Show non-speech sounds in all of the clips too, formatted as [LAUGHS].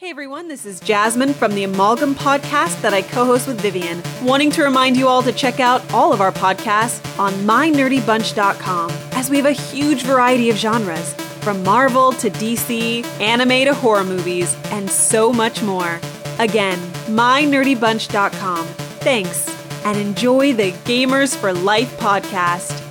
Hey everyone, this is Jasmine from the Amalgam podcast that I co host with Vivian. Wanting to remind you all to check out all of our podcasts on mynerdybunch.com, as we have a huge variety of genres from Marvel to DC, anime to horror movies, and so much more. Again, mynerdybunch.com. Thanks, and enjoy the Gamers for Life podcast.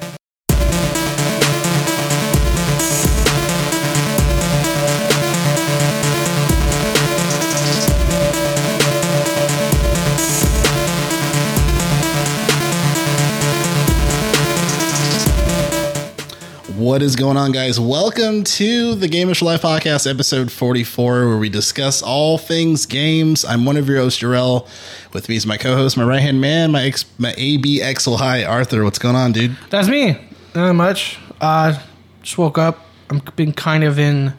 What is going on, guys? Welcome to the for Life podcast, episode 44, where we discuss all things games. I'm one of your hosts, Jarrell. With me is my co host, my right hand man, my, ex- my AB Exel High, Arthur. What's going on, dude? That's me. Not much. Uh, just woke up. I'm been kind of in.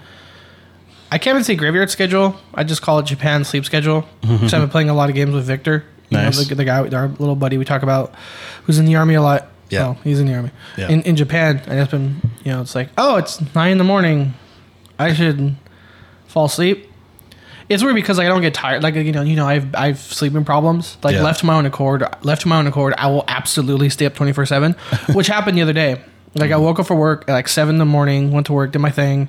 I can't even say graveyard schedule. I just call it Japan sleep schedule. Because I've been playing a lot of games with Victor. You know, the, the guy, our little buddy we talk about, who's in the army a lot. Yeah. Well, he's in the army. Yeah. In, in Japan, I just been, you know, it's like, oh, it's nine in the morning. I should fall asleep. It's weird because like, I don't get tired. Like you know, you know, I've I've sleeping problems. Like Yeah. left to my own accord, left to my own accord, I will absolutely stay up twenty four seven. [LAUGHS] Which happened the other day. Like I woke up for work at like seven in the morning, went to work, did my thing.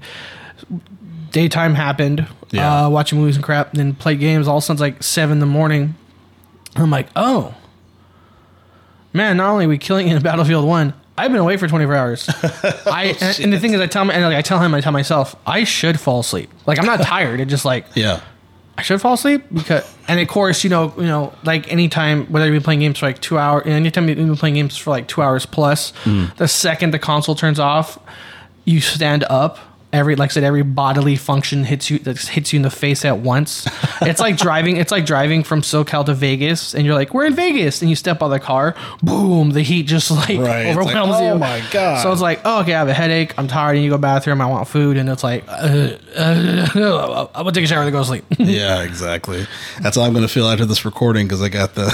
Daytime happened. Yeah. Uh, watching movies and crap. Then played games. All of a sudden, it's like seven in the morning. I'm like, oh, man! Not only are we killing it in Battlefield One, I've been away for 24 hours. [LAUGHS] Oh, I and, and the thing is, I tell him, and like, I tell him, I tell myself, I should fall asleep. Like I'm not [LAUGHS] tired. It just like Yeah. I should fall asleep because, and of course, you know, you know, like anytime, whether you've been playing games for like two hours, anytime you've been playing games for like two hours plus, hmm. the second the console turns off, you stand up. Every, like I said, every bodily function hits you, that hits you in the face at once. [LAUGHS] it's like driving. It's like driving from SoCal to Vegas, and you're like, "We're in Vegas," and you step out of the car, boom, the heat just like Right. It's like, overwhelms oh you. Oh my God. So it's like, oh, okay, I have a headache. I'm tired. And you go bathroom. I want food, and it's like, uh, uh, [LAUGHS] I'm gonna take a shower and go to sleep. [LAUGHS] Yeah, exactly. That's how I'm going to feel after this recording because I got the.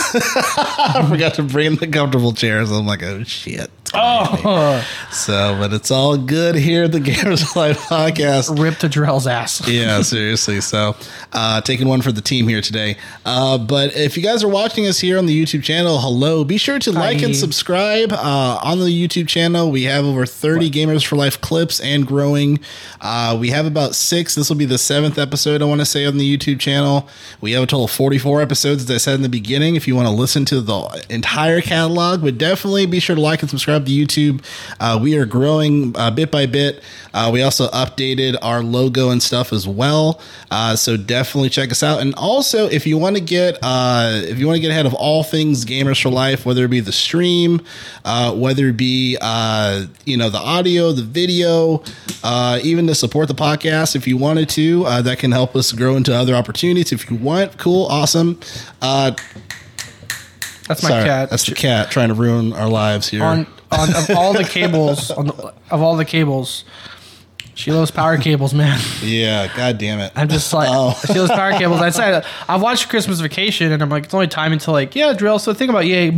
I forgot to bring the comfortable chairs. I'm like, oh, shit. Oh, So, but it's all good here at the Gamers Life podcast. rip to Drell's ass. [LAUGHS] yeah, seriously. So, uh, taking one for the team here today. Uh, but if you guys are watching us here on the YouTube channel, hello. Be sure to like Hi. and subscribe uh, on the YouTube channel. We have over 30 Gamers for Life clips and growing. Uh, we have about six. This will be the seventh episode, I want to say, on the YouTube channel. We have a total of 44 episodes, as I said in the beginning. If you want to listen to the entire catalog, but definitely be sure to like and subscribe to YouTube. Uh, we are growing uh, bit by bit. Uh, we also updated our logo and stuff as well. Uh, so definitely check us out. And also, if you want to get uh, if you want to get ahead of all things Gamers for Life, whether it be the stream, uh, whether it be uh, you know the audio, the video, uh, even to support the podcast, if you wanted to, uh, that can help us grow into other opportunities. If you want, cool, awesome. Uh, That's my sorry, cat. That's the cat trying to ruin our lives here. on on of all the [LAUGHS] cables on the, of all the cables. She loves power cables, man. yeah, god damn it. I'm just like Oh. she loves power cables. I said [LAUGHS] I've watched Christmas Vacation, and I'm like, it's only time until like, yeah, drill. So think about yay.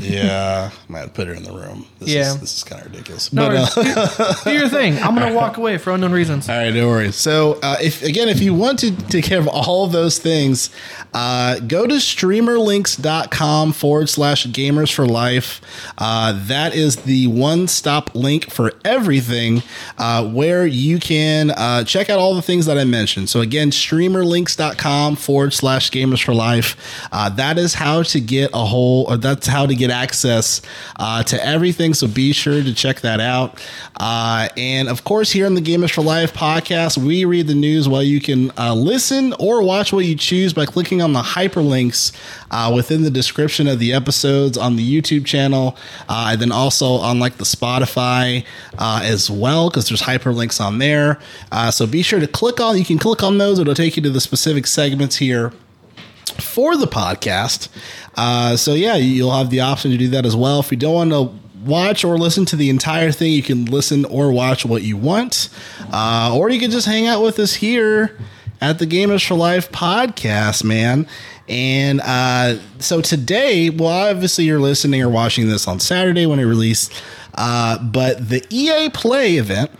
yeah, I might have put her in the room. This Yeah. is, this is kind of ridiculous. No, but, uh, do, do your thing. I'm gonna walk away for unknown reasons. all right, no worries. So, uh, if again, if you want to take care of all of those things, uh, go to streamerlinks.com forward slash gamers for life. Uh, that is the one stop link for everything uh, you can uh, check out all the things that I mentioned. So, again, streamerlinks.com forward slash gamers for life. Uh, that is how to get a whole, or that's how to get access uh, to everything. So, be sure to check that out. Uh, and of course, here on the Gamers for Life podcast, we read the news while you can uh, listen or watch what you choose by clicking on the hyperlinks uh, within the description of the episodes on the YouTube channel, and then also on like the Spotify as well, because there's hyperlinks on there. Uh, so be sure to click on. You can click on those; it'll take you to the specific segments here for the podcast. Uh, so yeah, you'll have the option to do that as well. If you don't want to watch or listen to the entire thing, you can listen or watch what you want, uh, or you can just hang out with us here at the Gamers for Life podcast, man. And uh, so today, well, obviously you're listening or watching this on Saturday when it released, uh, but the EA Play event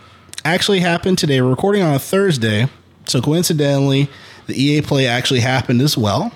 actually happened today. We're recording on a Thursday, so coincidentally, the EA Play actually happened as well.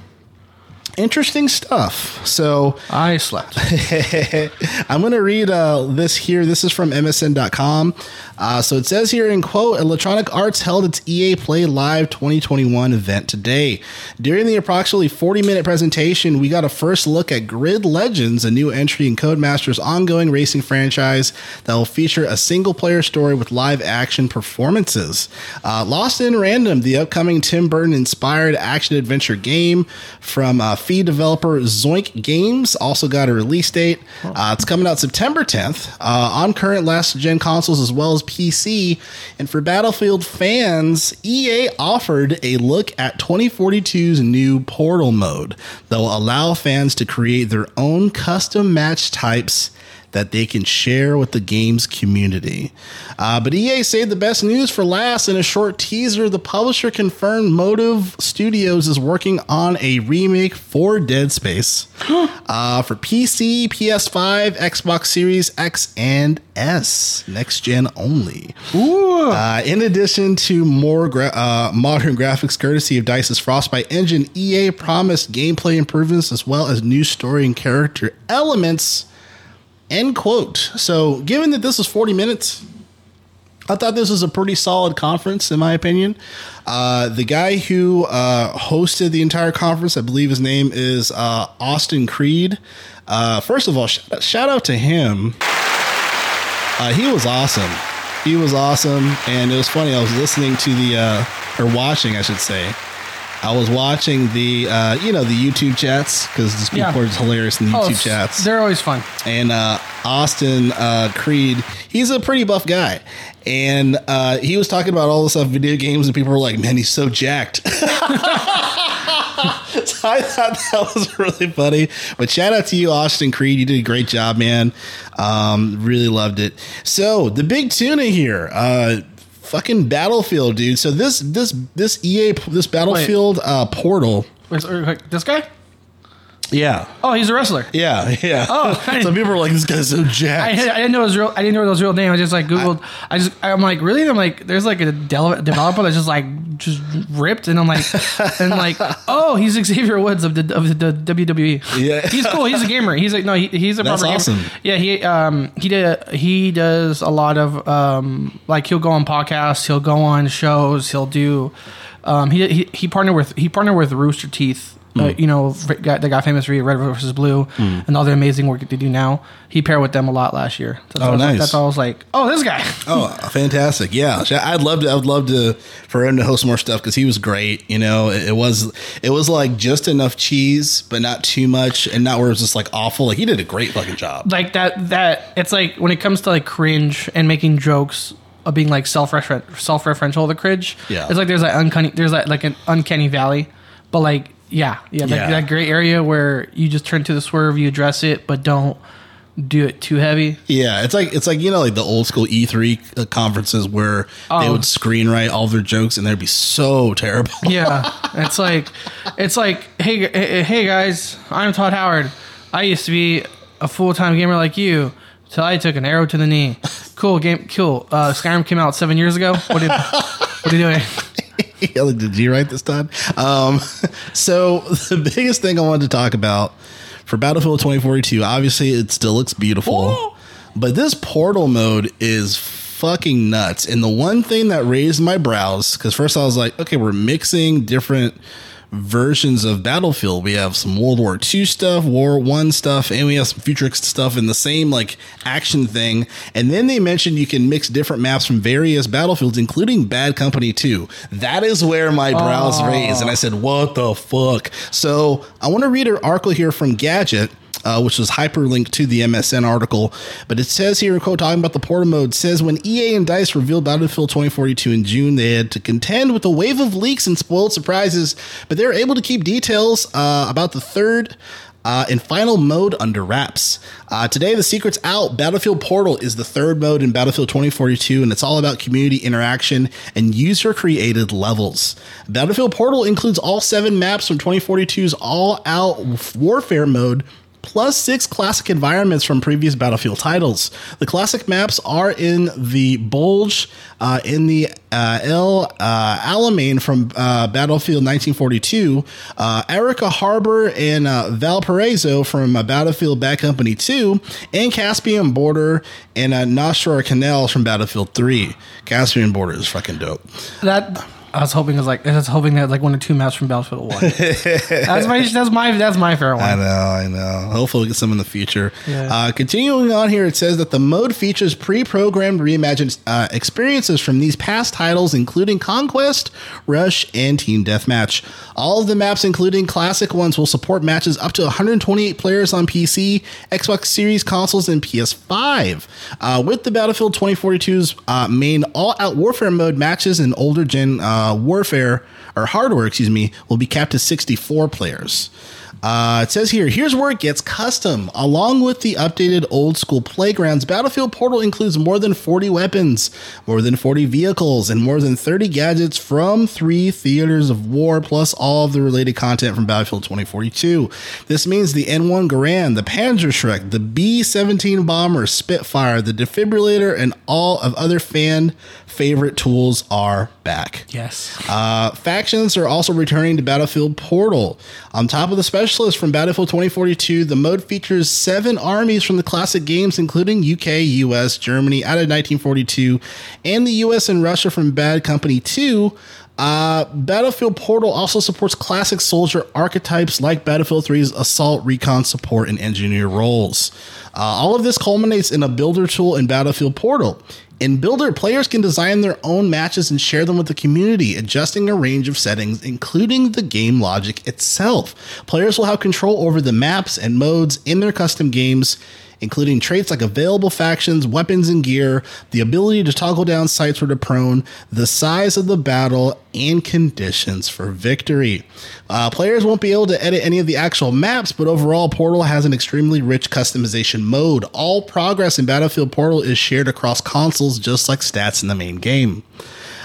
Interesting stuff. So I slept. [LAUGHS] I'm going to read uh, this here. This is from MSN.com. Uh, so it says here in quote Electronic Arts held its EA Play Live 2021 event today. During the approximately 40 minute presentation, we got a first look at Grid Legends, a new entry in Codemasters' ongoing racing franchise that will feature a single player story with live action performances. Uh, Lost in Random, the upcoming Tim Burton inspired action adventure game from uh, feed developer Zoink Games, also got a release date. Uh, it's coming out September 10th uh, on current last gen consoles as well as PC. And for Battlefield fans, EA offered a look at 2042's new Portal mode that will allow fans to create their own custom match types that they can share with the game's community. Uh, but EA saved the best news for last. In a short teaser, the publisher confirmed Motive Studios is working on a remake for Dead Space [GASPS] uh, for PC, PS5, Xbox Series X, and S, next gen only. Uh, in addition to more gra- uh, modern [LAUGHS] graphics courtesy of Dice's Frostbite engine, EA promised gameplay improvements as well as new story and character elements. End quote. So, given that this was 40 minutes, I thought this was a pretty solid conference, in my opinion. Uh, the guy who uh, hosted the entire conference, I believe his name is uh, Austin Creed. Uh, first of all, shout, shout out to him. Uh, he was awesome. He was awesome, and it was funny. I was listening to the uh, or watching, I should say. I was watching the uh, you know the YouTube chats because these people Yeah. just hilarious in the Oh, YouTube s- chats They're always fun. and uh, Austin uh, Creed, he's a pretty buff guy, and uh, he was talking about all this stuff, video games, and people were like, "Man, he's so jacked." [LAUGHS] so I thought that was really funny. But shout out to you, Austin Creed. You did a great job, man. Um, really loved it. So the big tuna here. Uh, Fucking Battlefield, dude. So this this this EA this Battlefield uh, portal, Wait, so, this guy? Yeah, Oh, he's a wrestler. yeah, [LAUGHS] yeah. Oh, some people are like, this guy's so jacked. I, I didn't know his real. I didn't know his real name. I just like googled. I, just I'm like really. I'm like there's like a del- developer that's just like just ripped, and I'm like [LAUGHS] and like oh he's Xavier Woods of the of the WWE. Yeah. he's cool. He's a gamer. He's like no he, he's a That's proper awesome. gamer. Yeah, he um he did he does a lot of um like he'll go on podcasts, he'll go on shows, he'll do um he he, he partnered with he partnered with Rooster Teeth. Uh, Hmm. you know, got, they got famous for Red versus Blue and all the amazing work that they do now. He paired with them a lot last year. That's Oh, all, nice. That's all I was like, oh, this guy. [LAUGHS] Oh, fantastic! Yeah, I'd love to. I'd love to for him to host more stuff because he was great. You know, it, it was it was like just enough cheese, but not too much, and not where it was just like awful. Like he did a great fucking job. like that. That it's like when it comes to like cringe and making jokes of being like self self referential, the cringe. Yeah. it's like there's like uncanny. There's like like an uncanny valley, but like yeah, yeah, like Yeah. that gray area where you just turn to the swerve, you address it, but don't do it too heavy. Yeah, it's like it's like you know like the old school E three uh, conferences where they Oh. would screenwrite all their jokes and they'd be so [LAUGHS] terrible. Yeah, it's like it's like hey hey eh, eh, hey, guys, I'm Todd Howard. I used to be a full time gamer like you till I took an arrow to the knee. Cool game, cool. Uh, Skyrim came out seven years ago. What did what are you doing? [LAUGHS] [LAUGHS] [LAUGHS] Yeah, like, Did you write this, time? Um, [LAUGHS] so [LAUGHS] the biggest thing I wanted to talk about for Battlefield 2042, obviously it still looks beautiful, Whoa. but this portal mode is fucking nuts. And the one thing that raised my brows, because first I was like, okay, we're mixing different versions of Battlefield. We have some World War II stuff, War One stuff, and we have some futuristic stuff in the same like action thing. And then they mentioned you can mix different maps from various battlefields, including Bad Company 2. That is where my brows raised, and I said, "What the fuck?" So I want to read an article here from Gadget uh, which was hyperlinked to the MSN article. But it says here, quote, talking about the portal mode, says when EA and DICE revealed Battlefield 2042 in June, they had to contend with a wave of leaks and spoiled surprises, but they were able to keep details uh, about the third. Uh, and final mode under wraps. Uh, today, the secret's out. Battlefield Portal is the third mode in Battlefield 2042, and it's all about community interaction and user created levels. Battlefield Portal includes all seven maps from 2042's all out warfare mode plus six classic environments from previous Battlefield titles. The classic maps are in the Bulge, uh, in the uh, El uh, Alamein from uh, Battlefield 1942, uh, Arica Harbor and uh, Valparaiso from Battlefield Bad Company 2, and Caspian Border and uh, Noshahr Canal from Battlefield 3. Caspian Border is fucking dope. That I was hoping it was like I was hoping that like one or two maps from Battlefield One. [LAUGHS] that's my that's my that's my favorite one. I know, I know. Hopefully, we'll get some in the future. Yeah. Uh, continuing on here, it says that the mode features pre programmed reimagined uh, experiences from these past titles, including Conquest, Rush, and Team Deathmatch. All of the maps, including classic ones, will support matches up to 128 players on PC, Xbox Series consoles, and PS5. Uh, with the Battlefield 2042's uh, main all out warfare mode, matches in older gen uh, warfare or hardware, excuse me, will be capped to 64 players. Uh, it says here, here's where it gets custom. Along with the updated old school playgrounds, Battlefield Portal includes more than 40 weapons, more than 40 vehicles, and more than 30 gadgets from three theaters of war, plus all of the related content from Battlefield 2042. This means the M1 Garand, the Panzerschreck, the B 17 Bomber, Spitfire, the Defibrillator, and all of other fan favorite tools are back. Yes. Uh, factions are also returning to Battlefield Portal. On top of the specialist from Battlefield 2042, the mode features seven armies from the classic games, including UK, US, Germany out of 1942, and the US and Russia from Bad Company 2. Uh, Battlefield Portal also supports classic soldier archetypes like Battlefield 3's assault, recon, support, and engineer roles. Uh, all of this culminates in a builder tool in Battlefield Portal. In Builder, players can design their own matches and share them with the community, adjusting a range of settings, including the game logic itself. Players will have control over the maps and modes in their custom games, including traits like available factions, weapons and gear, the ability to toggle down sights or to prone, the size of the battle, and conditions for victory. Uh, players won't be able to edit any of the actual maps, but overall, Portal has an extremely rich customization mode. All progress in Battlefield Portal is shared across consoles, just like stats in the main game.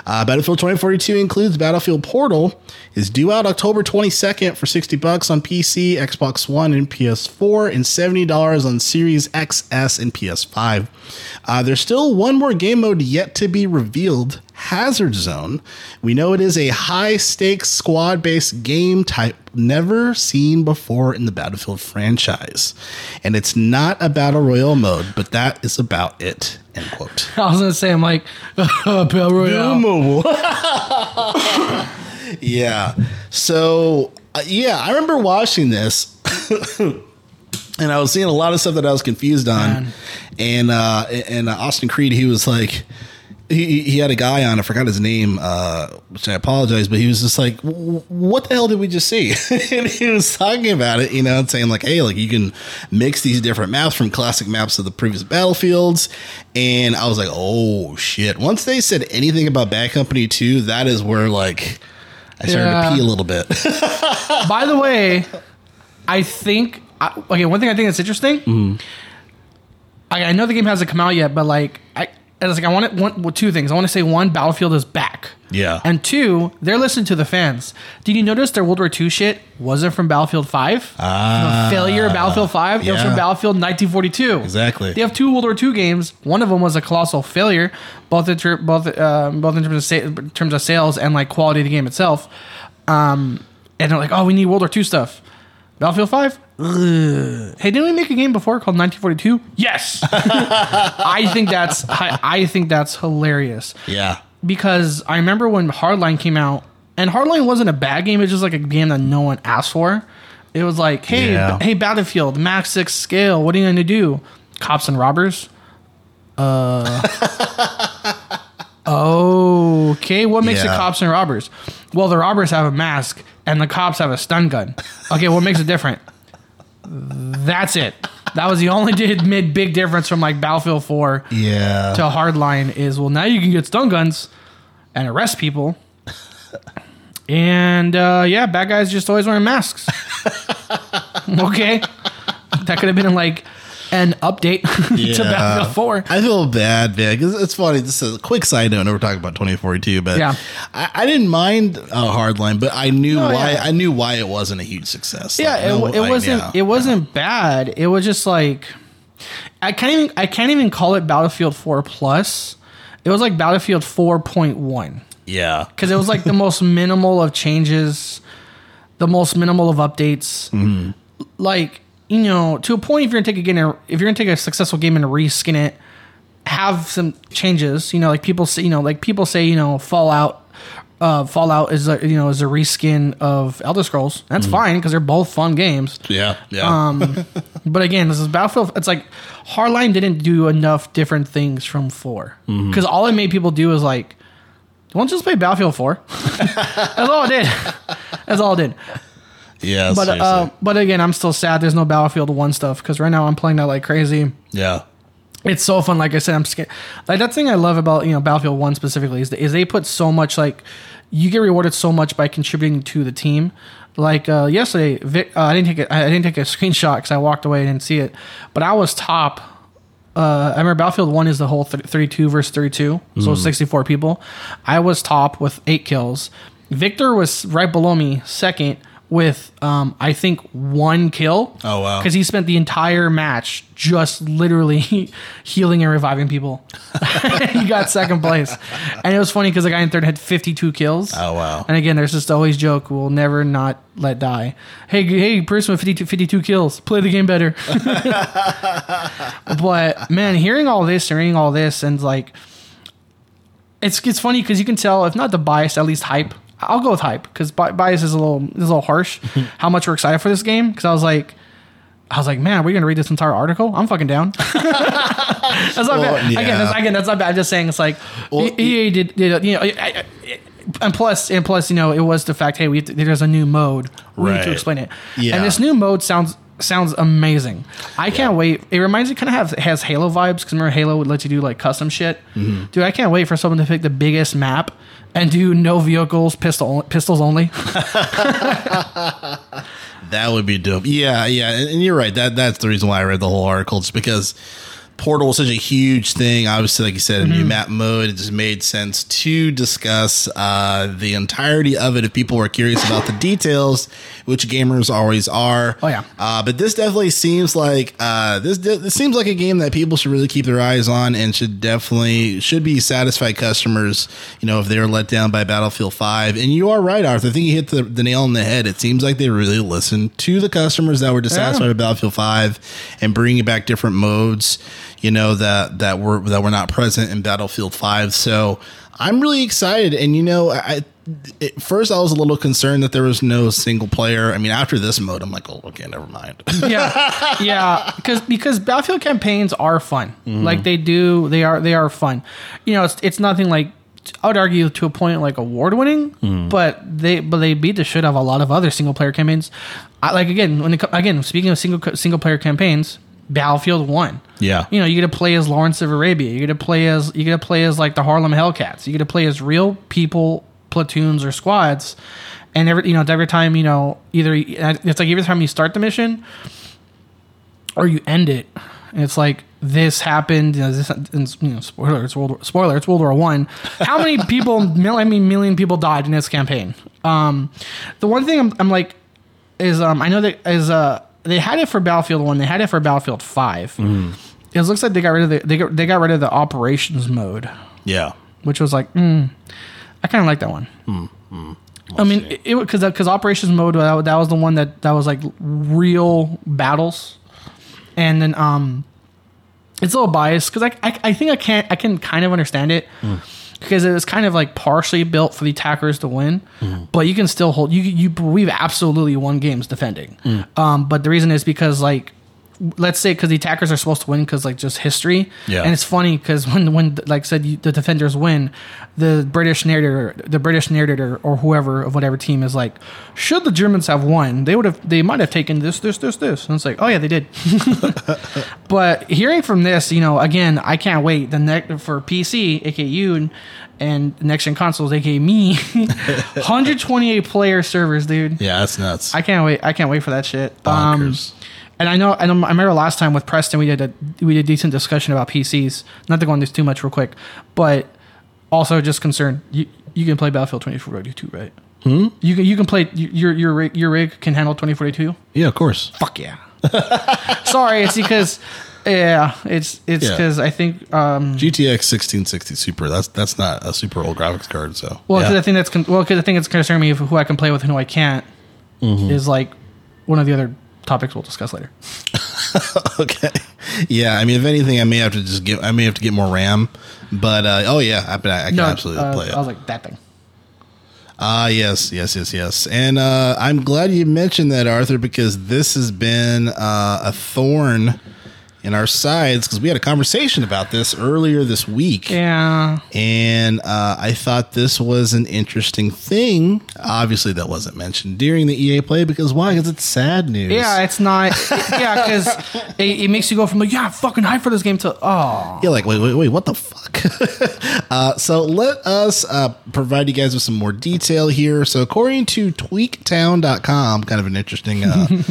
Uh, Battlefield 2042 includes Battlefield Portal. is due out October 22nd for 60 bucks on PC, Xbox One, and PS4, and $70 on Series XS and PS5. Uh, there's still one more game mode yet to be revealed. Hazard Zone. We know it is a high stakes squad based game type never seen before in the Battlefield franchise. And it's not a battle royale mode, but that is about it. End quote. [LAUGHS] I was gonna say I'm like [LAUGHS] Battle Royale. mobile. [LAUGHS] yeah. So uh, yeah, I remember watching this, [COUGHS] and I was seeing a lot of stuff that I was confused on, Man. and uh, and uh, Austin Creed, he was like. He, he had a guy on. I forgot his name, uh, which I apologize, but he was just like, "What the hell did we just see?" [LAUGHS] and he was talking about it, you know, and saying like, "Hey, like you can mix these different maps from classic maps of the previous battlefields." And I was like, "Oh shit!" Once they said anything about Bad Company Two, that is where like I started Yeah. to pee a little bit. [LAUGHS] By the way, I think I, okay. One thing I think that's interesting. Mm-hmm. I, I know the game hasn't come out yet, but like I, I it's like, I want it. One, well, two things. I want to say one, Battlefield is back. Yeah. And two, they're listening to the fans. Did you notice their World War II shit wasn't from Battlefield Five? Ah, the failure of Battlefield Five. It was yeah. from Battlefield 1942. Exactly. They have two World War II games. One of them was a colossal failure, both in ter- both um, both in terms of sa- in terms of sales and like quality of the game itself. Um, and they're like, oh, we need World War II stuff. Battlefield Five. Ugh. Hey, didn't we make a game before called 1942? Yes. [LAUGHS] I think that's I, I think that's hilarious yeah. because I remember when Hardline came out, and Hardline wasn't a bad game. It's just like a game that no one asked for. It was like, hey, Yeah. hey, Battlefield, max six scale. What are you going to do? Cops and robbers. Uh. oh, [LAUGHS] okay. What makes Yeah. it cops and robbers? Well, the robbers have a mask, and the cops have a stun gun. Okay, what makes it different? That's it. That was the only did mid big difference from like Battlefield Four Yeah. to hardline is well now you can get stun guns and arrest people and uh, yeah bad guys just always wearing masks [LAUGHS] okay that could have been like an update [LAUGHS] to Battlefield 4. I feel bad, man. 'cause it's funny. This is a quick side note. I know we're talking about 2042, but Yeah. I, I didn't mind uh, Hardline, but I knew No, why. yeah. I knew why it wasn't a huge success. Yeah, Like, it, no, it like, wasn't yeah. it wasn't bad. It was just like I can't even I can't even call it Battlefield 4 plus. It was like Battlefield 4.1 Yeah, because it was like the most minimal of changes, the most minimal of updates. Mm-hmm. Like you know, to a point, if you're gonna take a game, if you're gonna take a successful game and reskin it, have some changes. You know, like people say, you know, like people say, you know, Fallout. Uh, Fallout is a you know is a reskin of Elder Scrolls. That's fine because they're both fun games. yeah, yeah. Um, [LAUGHS] but again, this is Battlefield. It's like Hardline didn't do enough different things from 4 Mm-hmm. because all it made people do is like, why don't you just play Battlefield Four? [LAUGHS] That's all it did. That's all it did. Yeah, But uh, but again, I'm still sad. There's no Battlefield One stuff because right now I'm playing that like crazy. yeah, It's so fun. Like I said, I'm scared. Like that thing I love about you know Battlefield One specifically is, is they put so much like you get rewarded so much by contributing to the team. Like uh, yesterday, Vic, uh, I didn't take a, I didn't take a [LAUGHS] screenshot because I walked away and didn't see it. But I was top. Uh, I remember Battlefield One is the whole th- 32 versus 32, so 64 people. I was top with eight kills. Victor was right below me, second with um, I think one kill. Oh, wow. Because he spent the entire match just literally [LAUGHS] healing and reviving people. [LAUGHS] he got second place, and it was funny because the guy in third had 52 kills. Oh, wow. And again, there's just always joke: we'll never not let die. Hey, hey, person with 52, 52 kills, play the game better. [LAUGHS] but man, hearing all this, and reading all this, and like, it's it's funny because you can tell if not the bias, at least hype. I'll go with hype because bi- bias is a little is a little harsh. [LAUGHS] how much we're excited for this game because I was like. I was like, man, are we gonna read this entire article? I'm fucking down. [LAUGHS] that's not Well, bad. Again, that's, again, that's not bad. I'm just saying, it's like Well, EA did, did you know, I- I- and plus, and plus, you know, it was the fact, hey, we to, there's a new mode. We need to explain it. Yeah. And this new mode sounds sounds amazing. I can't wait. It reminds me, kind of have has Halo vibes because remember Halo would let you do like custom shit. Mm-hmm. Dude, I can't wait for someone to pick the biggest map and do no vehicles, pistol pistols only. [LAUGHS] That would be dope. Yeah, yeah, and, you're right. That that's the reason why I read the whole article, just because Portal was such a huge thing. Obviously, like you said, a Mm-hmm. new map mode. It just made sense to discuss uh, the entirety of it if people were curious about the details, which gamers always are. Oh, yeah. Uh, but this definitely seems like uh, this. This seems like a game that people should really keep their eyes on and should definitely should be satisfied customers. You know, if they were let down by Battlefield Five, and you are right, Arthur. I think you hit the, the nail on the head. It seems like they really listened to the customers that were dissatisfied Yeah. with Battlefield Five and bringing back different modes. You know that that were that were not present in Battlefield Five. So I'm really excited, and you know, I at first I was a little concerned that there was no single player. I mean, after this mode, I'm like, oh, okay, never mind. yeah, [LAUGHS] yeah, because because Battlefield campaigns are fun. Mm-hmm. Like they do, they are they are fun. You know, it's it's nothing like I would argue to a point like award winning, Mm-hmm. but they but they beat the shit out of a lot of other single player campaigns. I, like again when it, again speaking of single single player campaigns, Battlefield One. Yeah. you know you get to play as Lawrence of Arabia. You get to play as you get to play as like the Harlem Hellcats. You get to play as real people, platoons or squads. And every you know every time you know either it's like every time you start the mission or you end it. And it's like this happened. You know, this, and, you know, spoiler. It's World War, spoiler. It's World War One. How many [LAUGHS] people? mil, I mean, million people died in this campaign. Um, the one thing I'm, I'm like is um, I know that is uh they had it for Battlefield One. They had it for Battlefield 5 It looks like they got rid of the they got, they got rid of the operations mode, yeah. which was like mm, I kind of like that one. I mean, it because because operations mode that, that was the one that that was like real battles, and then um, it's a little biased because I, I I think I can't I can kind of understand it because it was kind of like partially built for the attackers to win, but you can still hold you you we've absolutely won games defending, um, but the reason is because like. Let's say because the attackers are supposed to win because like just history, Yeah. And it's funny because when when like I said you, the defenders win, the British narrator, the British narrator or whoever of whatever team is like, should the Germans have won, they would have they might have taken this this this this, and it's like, oh yeah, they did. [LAUGHS] but hearing from this, you know, again, I can't wait the next for PC, aka you, and, and next gen consoles, aka me, [LAUGHS] 128 player servers, dude. Yeah, that's nuts. I can't wait. I can't wait for that shit. Um, Bonkers. And I know, and I remember last time with Preston, we did a we did a decent discussion about PCs. Not to go on this too much real quick, but also just concerned. You you can play Battlefield 2042, right? Hmm? You can you can play your your rig, your rig can handle 2042. Yeah, of course. Fuck yeah. [LAUGHS] Sorry, it's because yeah, it's it's Yeah. because I think um GTX 1660 Super. That's that's not a super old graphics card. So well yeah. I think that's con- well because the thing that's concerning me of who I can play with and who I can't Mm-hmm. is like one of the other topics we'll discuss later. [LAUGHS] okay. Yeah, I mean, if anything, I may have to just get. I may have to get more RAM. But uh, oh yeah, I, I can absolutely uh, play it. I was like that thing. Ah, yes, yes, yes, yes. And uh, I'm glad you mentioned that, Arthur, because this has been uh, a thorn in our sides because we had a conversation about this earlier this week. Yeah. And uh, I thought this was an interesting thing. Obviously, that wasn't mentioned during the EA play because why? Because it's sad news. Yeah, it's not. yeah, because it, it makes you go from like, yeah, I'm fucking hyped for this game to oh, You're like, wait, wait, wait, what the fuck? [LAUGHS] uh, so let us uh, provide you guys with some more detail here. So according to tweaktown.com, kind of an interesting, uh, [LAUGHS]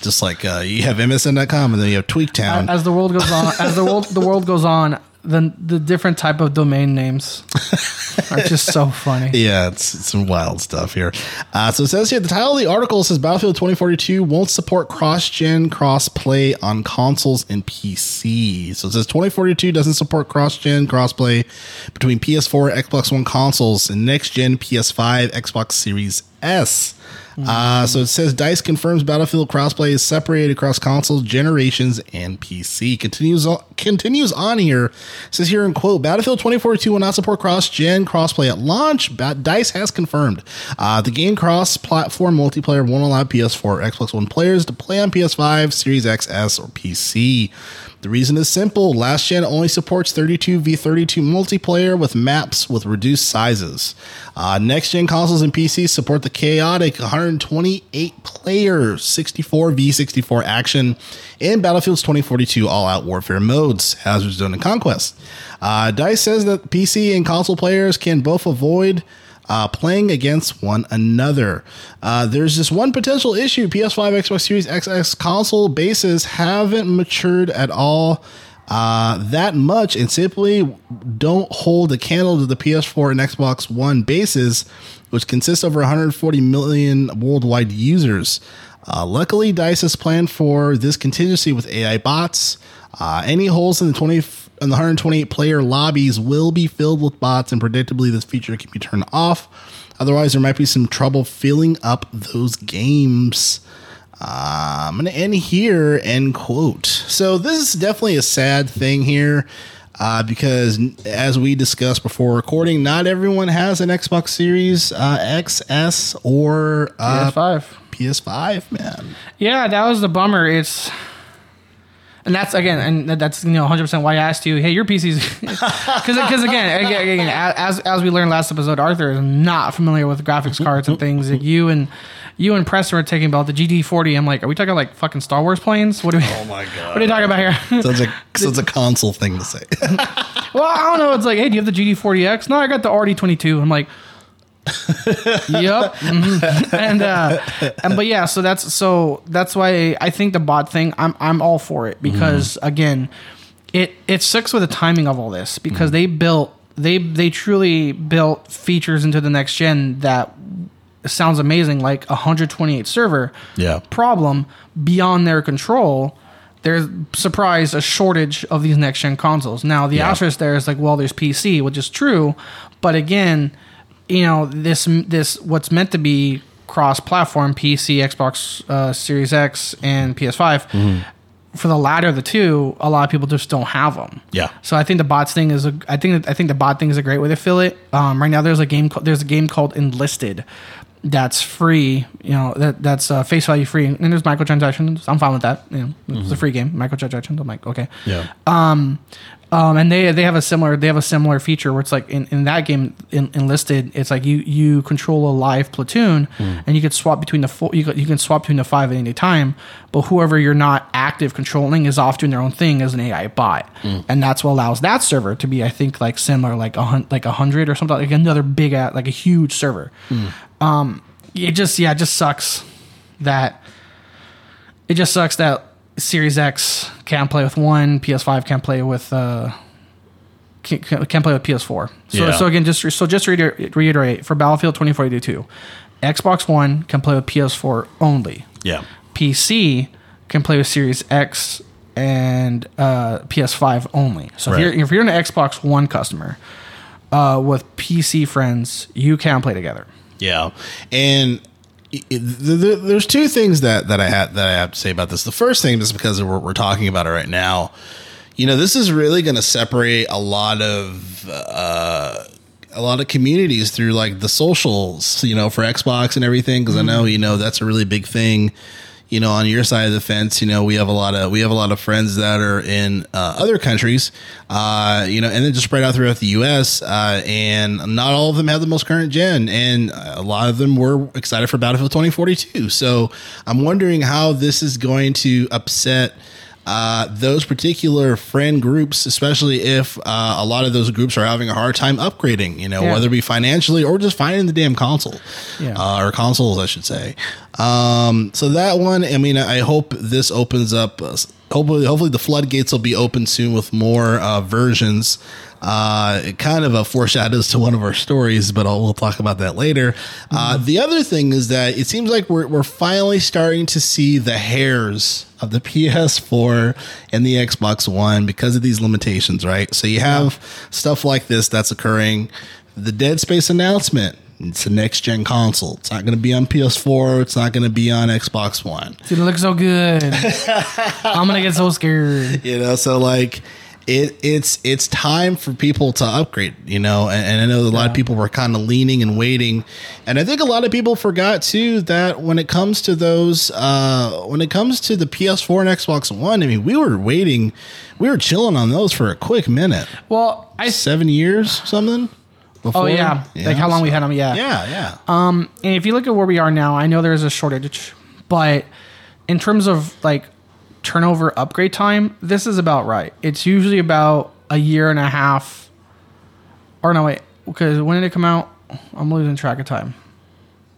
just like uh, you have MSN.com and then you have Tweaktown. as the world goes on, as the world the world goes on, then the different type of domain names [LAUGHS] are just so funny. Yeah, it's, it's some wild stuff here. Uh, so it says here the title of the article says Battlefield 2042 won't support cross-gen cross-play on consoles and PC. So it says 2042 doesn't support cross-gen cross-play between PS4, Xbox One consoles, and next-gen PS5, Xbox Series S. Uh, so it says Dice confirms Battlefield crossplay is separated across consoles, generations, and PC. Continues on, continues on here. Says here in quote Battlefield 2042 will not support cross-gen crossplay at launch. Dice has confirmed uh, the game cross-platform multiplayer won't allow PS4 or Xbox One players to play on PS5, Series XS, or PC. The reason is simple. Last gen only supports 32v32 multiplayer with maps with reduced sizes. Uh, next gen consoles and PCs support the chaotic 128 player 64v64 action in Battlefield's 2042 all out warfare modes, Hazard Zone and Conquest. Uh, DICE says that PC and console players can both avoid uh, playing against one another. Uh, there's just one potential issue PS5, Xbox Series XS console bases haven't matured at all. Uh, that much and simply don't hold a candle to the PS4 and Xbox One bases, which consists of over 140 million worldwide users. Uh, luckily, Dice has planned for this contingency with AI bots. Uh, any holes in the 20 in the 128 player lobbies will be filled with bots, and predictably, this feature can be turned off. Otherwise, there might be some trouble filling up those games. Uh, I'm to end here, end quote. So, this is definitely a sad thing here uh, because, as we discussed before recording, not everyone has an Xbox Series uh, XS or uh, PS5. PS5, man. Yeah, that was the bummer. It's and that's again, and that's you know 100 percent why I asked you. Hey, your PC's because [LAUGHS] because again, again, again, as as we learned last episode, Arthur is not familiar with graphics mm-hmm. cards and mm-hmm. things. Like mm-hmm. you and you and Preston were talking about the GD40. I'm like, are we talking like fucking Star Wars planes? What are we? Oh my god. [LAUGHS] What are you talking about here? Sounds like sounds a console thing to say. [LAUGHS] well, I don't know. It's like, hey, do you have the GD40X? No, I got the RD22. I'm like, yep. [LAUGHS] mhm. And uh, and but yeah, so that's so that's why I think the bot thing. I'm I'm all for it because again, it it sucks with the timing of all this because they built they they truly built features into the next gen that sounds amazing, like 128 server. Yeah. Problem beyond their control. There's surprise a shortage of these next gen consoles. Now the Yeah. asterisk there is like, well, there's PC, which is true, but again, you know this this what's meant to be cross platform PC, Xbox uh, Series X, and PS5. Mm-hmm. For the latter of the two, a lot of people just don't have them. Yeah. So I think the bots thing is a I think I think the bot thing is a great way to fill it. Um, right now there's a game there's a game called Enlisted that's free. You know that that's uh, face value free, and there's microtransactions. I'm fine with that. You know, it's a free game, microtransactions. I'm like okay. yeah. Um, Um, and they they have a similar they have a similar feature where it's like in, in that game in, enlisted it's like you you control a live platoon hmm. and you can swap between the four you can, you can swap between the five at any time but whoever you're not active controlling is off doing their own thing as an AI bot. Hmm. And that's what allows that server to be I think like similar like a hun- like a hundred or something like another big at like a huge server. Hmm. Um it just yeah it just sucks that it just sucks that Series X can't play with one, PS5 can't play with uh, can't, can't play with PS4. So Yeah. so again, just so just reiterate for Battlefield 2042, Xbox One can play with PS4 only. Yeah. PC can play with Series X and uh, PS5 only. So Right. if you're if you're an Xbox One customer uh, with PC friends, you can play together. Yeah, and it, it- th- th- there's two things that that I had that I have to say about this. The first thing is because we're, we're talking about it right now. You know, this is really going to separate a lot of uh, a lot of communities through like the socials. You know, for Xbox and everything. Because I know you know that's a really big thing. You know, on your side of the fence, you know we have a lot of we have a lot of friends that are in uh, other countries, uh, you know, and then just spread out throughout the U.S. Uh, and not all of them have the most current gen, and a lot of them were excited for Battlefield 2042. So I'm wondering how this is going to upset uh, those particular friend groups, especially if uh, a lot of those groups are having a hard time upgrading, you know, Yeah. whether it be financially or just finding the damn console, Yeah. uh, or consoles, I should say. Um, so that one, I mean, I hope this opens up. Uh, hopefully, hopefully the floodgates will be open soon with more uh, versions. Uh, it kind of a foreshadows to one of our stories, but I'll, we'll talk about that later. Uh, the other thing is that it seems like we're we're finally starting to see the hairs of the [LAUGHS] PS4 and the Xbox One because of these limitations, right? So you have stuff like this that's occurring. The Dead Space announcement. It's a next gen console. It's not going to be on PS4. It's not going to be on Xbox One. It looks so good. [LAUGHS] I'm gonna get so scared. you know so like it it's it's time for people to upgrade you know and, and i know a lot of people were kind of leaning and waiting and i think a lot of people forgot too that when it comes to those uh when it comes to the ps4 and xbox one i mean we were waiting we were chilling on those for a quick minute Well, I seven years something oh before? yeah, like how long we had them. Yeah. yeah yeah And if you look at where we are now, I know there's a shortage, but in terms of like turnover upgrade time, this is about right. It's usually about a year and a half. Or no, wait, because when did it come out? I'm losing track of time.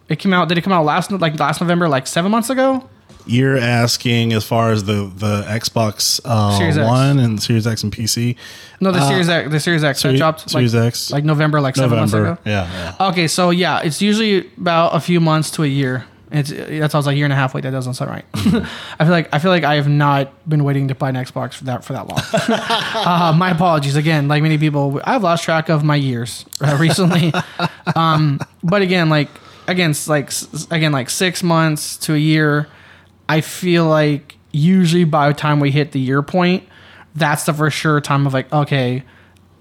It came out. Did it come out last like last November, like seven months ago? You're asking as far as the the Xbox uh, Series X. One and Series X and PC. No, the Series X. The Series X Series- dropped Series like, X. like November, like seven months ago. Yeah, yeah. Okay, so yeah, it's usually about a few months to a year. It's that's I was like a year and a half. Wait, that doesn't sound right. [LAUGHS] I feel like I feel like I have not been waiting to buy an Xbox for that for that long. [LAUGHS] uh, my apologies again. Like many people, I've lost track of my years uh, recently. [LAUGHS] um, but again, like again, like again, like six months to a year. I feel like usually by the time we hit the year point, that's the for sure time of like okay,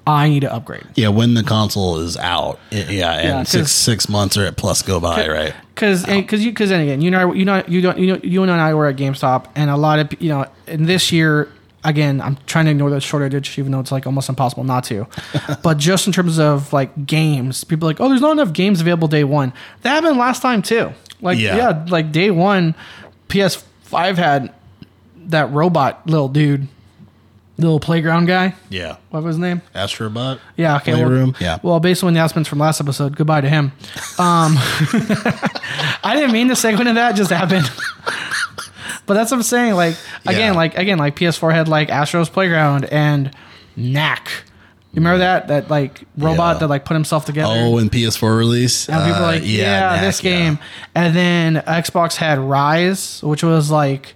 I need to upgrade. yeah when the console is out yeah and Yeah, six six months or at plus go by right Because because you because then again you know you know you don't you know you and I were at GameStop and a lot of you know and this year again I'm trying to ignore the shortage even though it's like almost impossible not to, [LAUGHS] but just in terms of like games, people are like oh there's not enough games available day one. That happened last time too. Like Yeah. yeah, like day one, PS5 had that robot little dude, little playground guy. yeah What was his name? astrobot Yeah, okay. Playroom, Well, yeah. Well, based on the announcements from last episode, goodbye to him. Um, [LAUGHS] I didn't mean to segue into that; just happened. [LAUGHS] but that's what I'm saying. Like again, Yeah. like again, like PS4 had like Astro's Playground and Knack. You remember that that like robot Yeah. that like put himself together? oh and ps4 release and people Uh, were like, yeah, Knack, this yeah. game. And then Xbox had Ryse, which was like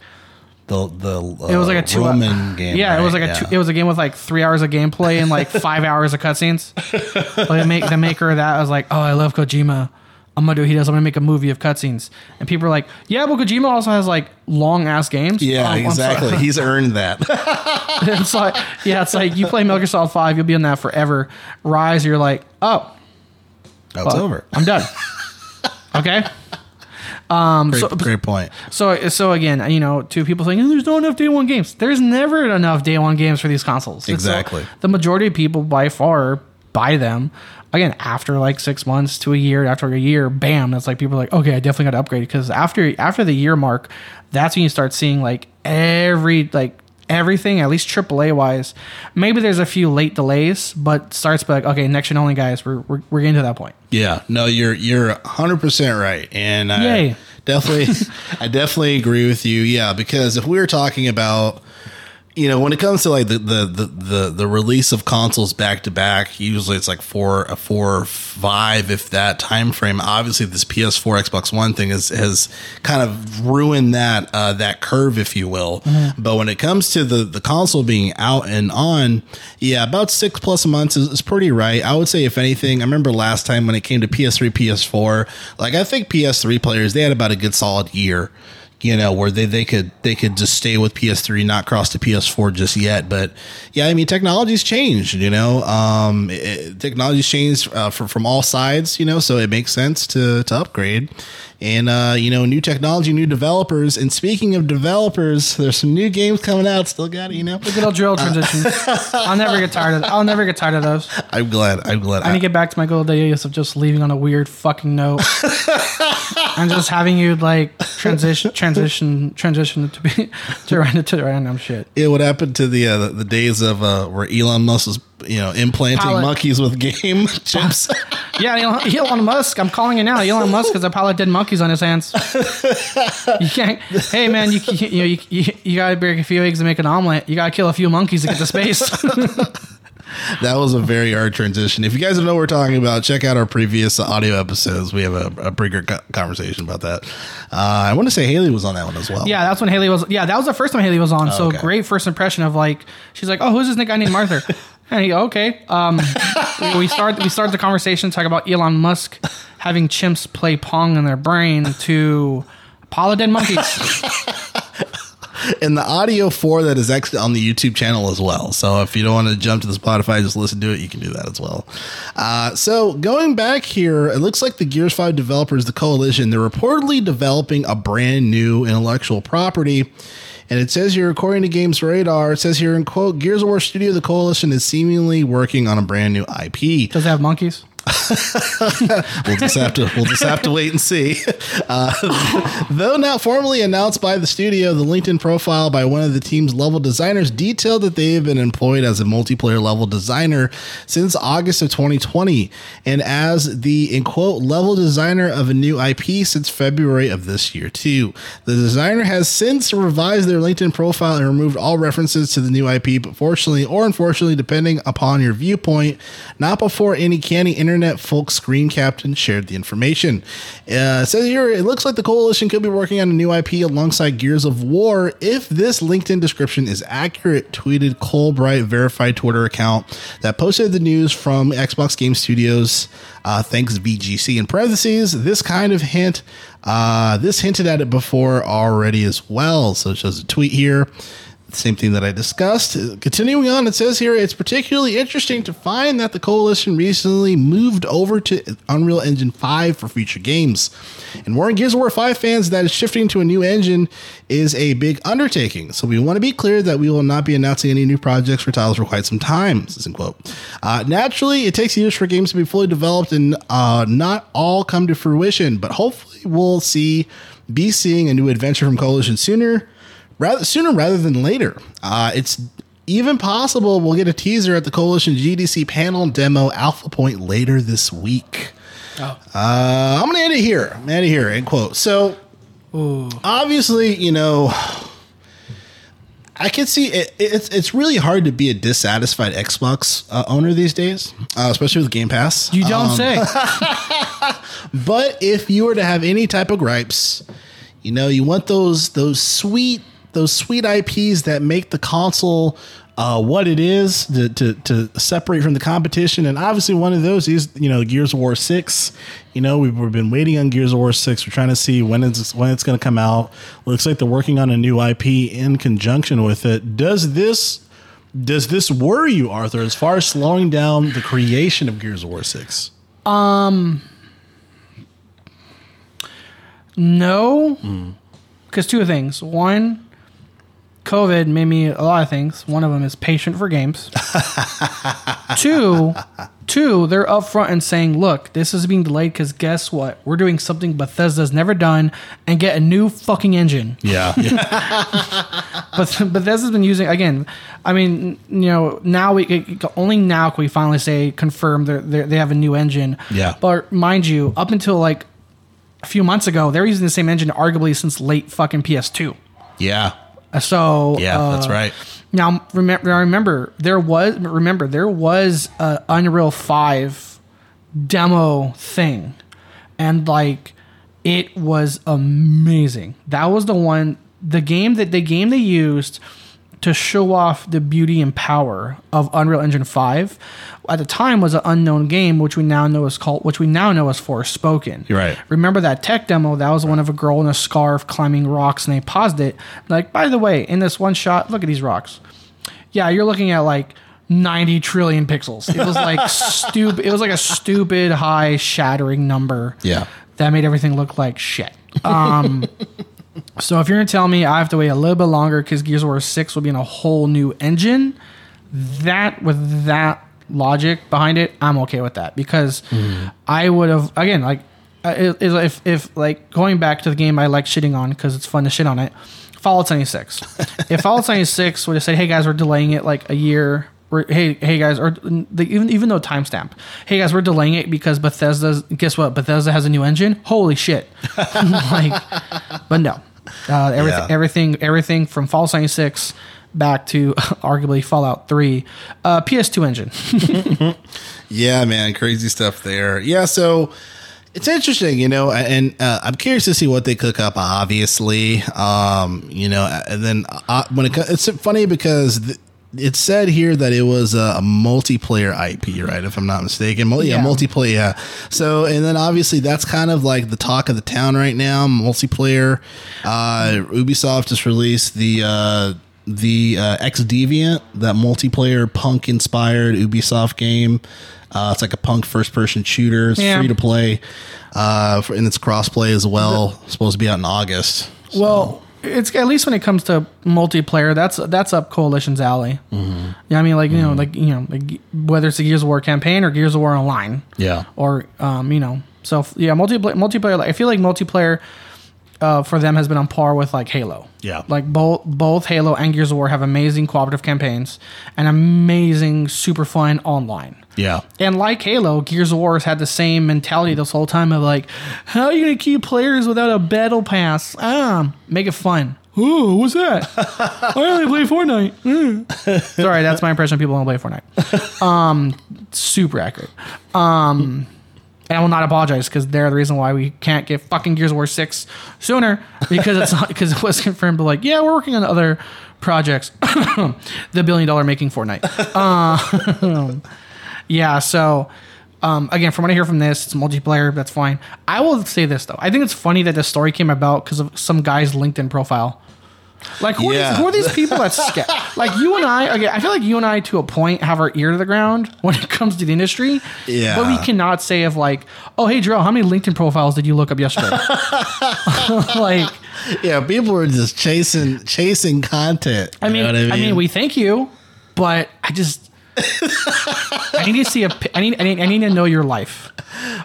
the the uh, it was like a two Roman game. Yeah, it was like right? a two, it was a game with like three hours of gameplay and like five [LAUGHS] hours of cutscenes. [LAUGHS] like the, make, the maker of that I was like, oh, I love Kojima. I'm gonna do what he does. I'm gonna make a movie of cutscenes. And people are like, yeah, but Kojima also has like long ass games. yeah, Um, exactly. [LAUGHS] He's earned that. it's like yeah, it's like you play Metal Gear Solid Five, you'll be in that forever. Ryse, you're like, oh, That's well, over. I'm done. okay. Um, great, so- great point. So so again, you know, to people saying "Oh, there's not enough day one games. There's never enough day one games for these consoles. Exactly. the majority of people by far buy them again after like six months to a year. After a year, bam, that's like people are like, okay, I definitely got to upgrade because after after the year mark, that's when you start seeing like every like everything at least AAA wise. Maybe there's a few late delays, but starts by like okay, next gen only guys. We're we're, we're getting to that point. Yeah, no, you're you're 100 percent right. And Yay. definitely, [LAUGHS] I definitely agree with you. Yeah, because if we were talking about, you know, when it comes to like the the the the, the release of consoles back to back, usually it's like four a four or five if that time frame. Obviously, this PS4 Xbox One thing has has kind of ruined that uh, that curve, if you will. But when it comes to the the console being out and on, yeah, about six plus months is, is pretty right. I would say, if anything, I remember last time when it came to PS3, PS4, like I think PS3 players they had about a good solid year you know, where they, they could they could just stay with PS3, not cross to PS4 just yet. But yeah, I mean, technology's changed. You know, um, it, technology's changed uh, from from all sides. You know, so it makes sense to to upgrade. And uh, you know, new technology, new developers. And speaking of developers, there's some new games coming out. Still got it, you know. The good old drill transition. [LAUGHS] I'll never get tired of. I'll never get tired of those. I'm glad. I'm glad. I need to get back to my good old days of just leaving on a weird fucking note [LAUGHS] and just having you like transition, transition, transition to be [LAUGHS] to random to random shit. Yeah, what happened to the uh, the, the days of uh, where Elon Musk was, you know, implanting Pilot. monkeys with game [LAUGHS] chips? [LAUGHS] Yeah, Elon, Elon Musk. I'm calling you now. Elon Musk has a pile of dead monkeys on his hands. You can't. Hey man, you you you, know, you, you, you gotta break a few eggs to make an omelet. You gotta kill a few monkeys to get to space. That was a very hard transition. If you guys don't know what we're talking about, check out our previous audio episodes. We have a, a pretty good conversation about that. Uh, I want to say Haley was on that one as well. yeah, that's when Haley was. Yeah, that was the first time Haley was on. so okay. great first impression of like she's like, oh, who's this guy named Martha? [LAUGHS] And he okay. Um, we start we started the conversation talking about Elon Musk having chimps play pong in their brain to pile monkeys. [LAUGHS] and the audio for that is actually on the YouTube channel as well. So if you don't want to jump to the Spotify, just listen to it. You can do that as well. Uh, so going back here, it looks like the Gears Five developers, the Coalition, they're reportedly developing a brand new intellectual property. And it says here, according to Games Radar, it says here in quote, Gears of War Studio, the Coalition is seemingly working on a brand new IP. Does it have monkeys? [LAUGHS] we'll just have to we'll just have to wait and see. [LAUGHS] Uh, [LAUGHS] though not formally announced by the studio, the LinkedIn profile by one of the team's level designers detailed that they have been employed as a multiplayer level designer since August of 2020, and as the in quote level designer of a new IP since February of this year too. The designer has since revised their LinkedIn profile and removed all references to the new IP, but fortunately or unfortunately, depending upon your viewpoint, not before any canny internet folk screen captain shared the information. Uh, says here, it looks like the coalition could be working on a new IP alongside Gears of War. If this LinkedIn description is accurate, tweeted Klobrille verified Twitter account that posted the news from Xbox Game Studios. Uh, thanks VGC in parentheses. This kind of hint, uh, this hinted at it before already as well. So it shows a tweet here. Same thing that I discussed. Continuing on, it says here it's particularly interesting to find that the coalition recently moved over to Unreal Engine 5 for future games. And warning Gears of War 5 fans that shifting to a new engine is a big undertaking. So we want to be clear that we will not be announcing any new projects for titles for quite some time. This is quote. Uh, naturally, it takes years for games to be fully developed and uh, not all come to fruition, but hopefully we'll see be seeing a new adventure from Coalition sooner rather sooner rather than later. Uh, it's even possible we'll get a teaser at the Coalition GDC panel demo Alpha Point later this week. Oh. Uh, I'm gonna end it here. I'm gonna end it here. End quote. So obviously, you know, I can see it, it's it's really hard to be a dissatisfied Xbox uh, owner these days, uh, especially with Game Pass. You don't Um, say. [LAUGHS] but if you were to have any type of gripes, you know, you want those those sweet those sweet IPs that make the console uh, what it is to, to to separate from the competition. And obviously, one of those is you know Gears of War Six. You know, we've, we've been waiting on Gears of War Six. We're trying to see when it's when it's going to come out. Looks like they're working on a new IP in conjunction with it. Does this does this worry you, Arthur, as far as slowing down the creation of Gears of War Six? Um, No, because two things. One, COVID made me a lot of things. One of them is patient for games. [LAUGHS] two, two, they're upfront and saying, "Look, this is being delayed because guess what? We're doing something Bethesda's never done and get a new fucking engine." Yeah, [LAUGHS] But Bethesda's been using again. I mean, you know, now we only now can we finally say confirm they they have a new engine. Yeah. But mind you, up until like a few months ago. They're using the same engine arguably since late fucking PS2. Yeah. So Yeah, uh, that's right. Now remember, remember there was remember there was a Unreal Five demo thing, and like it was amazing. That was the one, the game that the game they used to show off the beauty and power of Unreal Engine Five. At the time, was an unknown game, which we now know is called, which we now know is Forspoken. Right. Remember that tech demo? That was one of a girl in a scarf climbing rocks, and they paused it. Like, by the way, in this one shot, look at these rocks. Yeah, you're looking at like 90 trillion pixels. It was like [LAUGHS] stupid. It was like a stupid high shattering number. Yeah. that made everything look like shit. Um, [LAUGHS] so if you're gonna tell me I have to wait a little bit longer because Gears of War Six will be in a whole new engine, that with that logic behind it, I'm okay with that because I would have again like if if like going back to the game I like shitting on because it's fun to shit on it. Fallout 76. [LAUGHS] if Fallout 76 would have said, "Hey guys, we're delaying it like a year," we're, hey hey guys, or the, even even though timestamp, hey guys, we're delaying it because Bethesda's guess what? Bethesda has a new engine. Holy shit! [LAUGHS] [LAUGHS] like, but no, uh, everything Yeah. everything everything from Fallout 76 back to [LAUGHS] arguably Fallout 3, uh, PS2 engine. [LAUGHS] Yeah, man, crazy stuff there. Yeah, so it's interesting, you know, and uh, I'm curious to see what they cook up. Obviously, um, you know, and then uh, when it it's funny because. Th- it said here that it was a, a multiplayer IP, right? If I'm not mistaken, Mul- yeah, Yeah. multiplayer. Yeah. So, and then obviously that's kind of like the talk of the town right now. Multiplayer. Uh, Ubisoft just released the uh, the uh, XDefiant, that multiplayer punk inspired Ubisoft game. Uh, it's like a punk first person shooter. It's Yeah. free to play, uh, for, and it's crossplay as well. supposed to be out in August. Well, it's at least when it comes to multiplayer, that's that's up Coalition's alley. Mm-hmm. Yeah, I mean, like you know, like you know, like, whether it's a Gears of War campaign or Gears of War Online. Yeah. or um, you know, so yeah, multiplayer. Multiplayer. I feel like multiplayer uh, for them has been on par with like Halo. Yeah. like both both Halo and Gears of War have amazing cooperative campaigns and amazing super fun online. Yeah. And like Halo, Gears of War has had the same mentality this whole time of like, how are you gonna keep players without a battle pass? Ah, make it fun. Oh, what's that? [LAUGHS] I only play Fortnite. Mm. [LAUGHS] Sorry, that's my impression. People don't play Fortnite. [LAUGHS] Um, super accurate. Um, and I will not apologize because they're the reason why we can't get fucking Gears of War six sooner because it's because it was confirmed. But like, yeah, we're working on other projects. [COUGHS] the billion dollar making Fortnite. [LAUGHS] Um, [LAUGHS] yeah, so um, again, from what I hear from this, it's multiplayer. That's fine. I will say this though. I think it's funny that this story came about because of some guy's LinkedIn profile. Like who, are these, who are these people that sca- [LAUGHS] like you and I? Okay, I feel like you and I, to a point, have our ear to the ground when it comes to the industry. Yeah. but we cannot say of like, oh hey, Jarrell, how many LinkedIn profiles did you look up yesterday? [LAUGHS] [LAUGHS] like, Yeah. People are just chasing chasing content. I mean, know what I mean, we thank you, but I just. I need to see a. I need. I need. I need to know your life.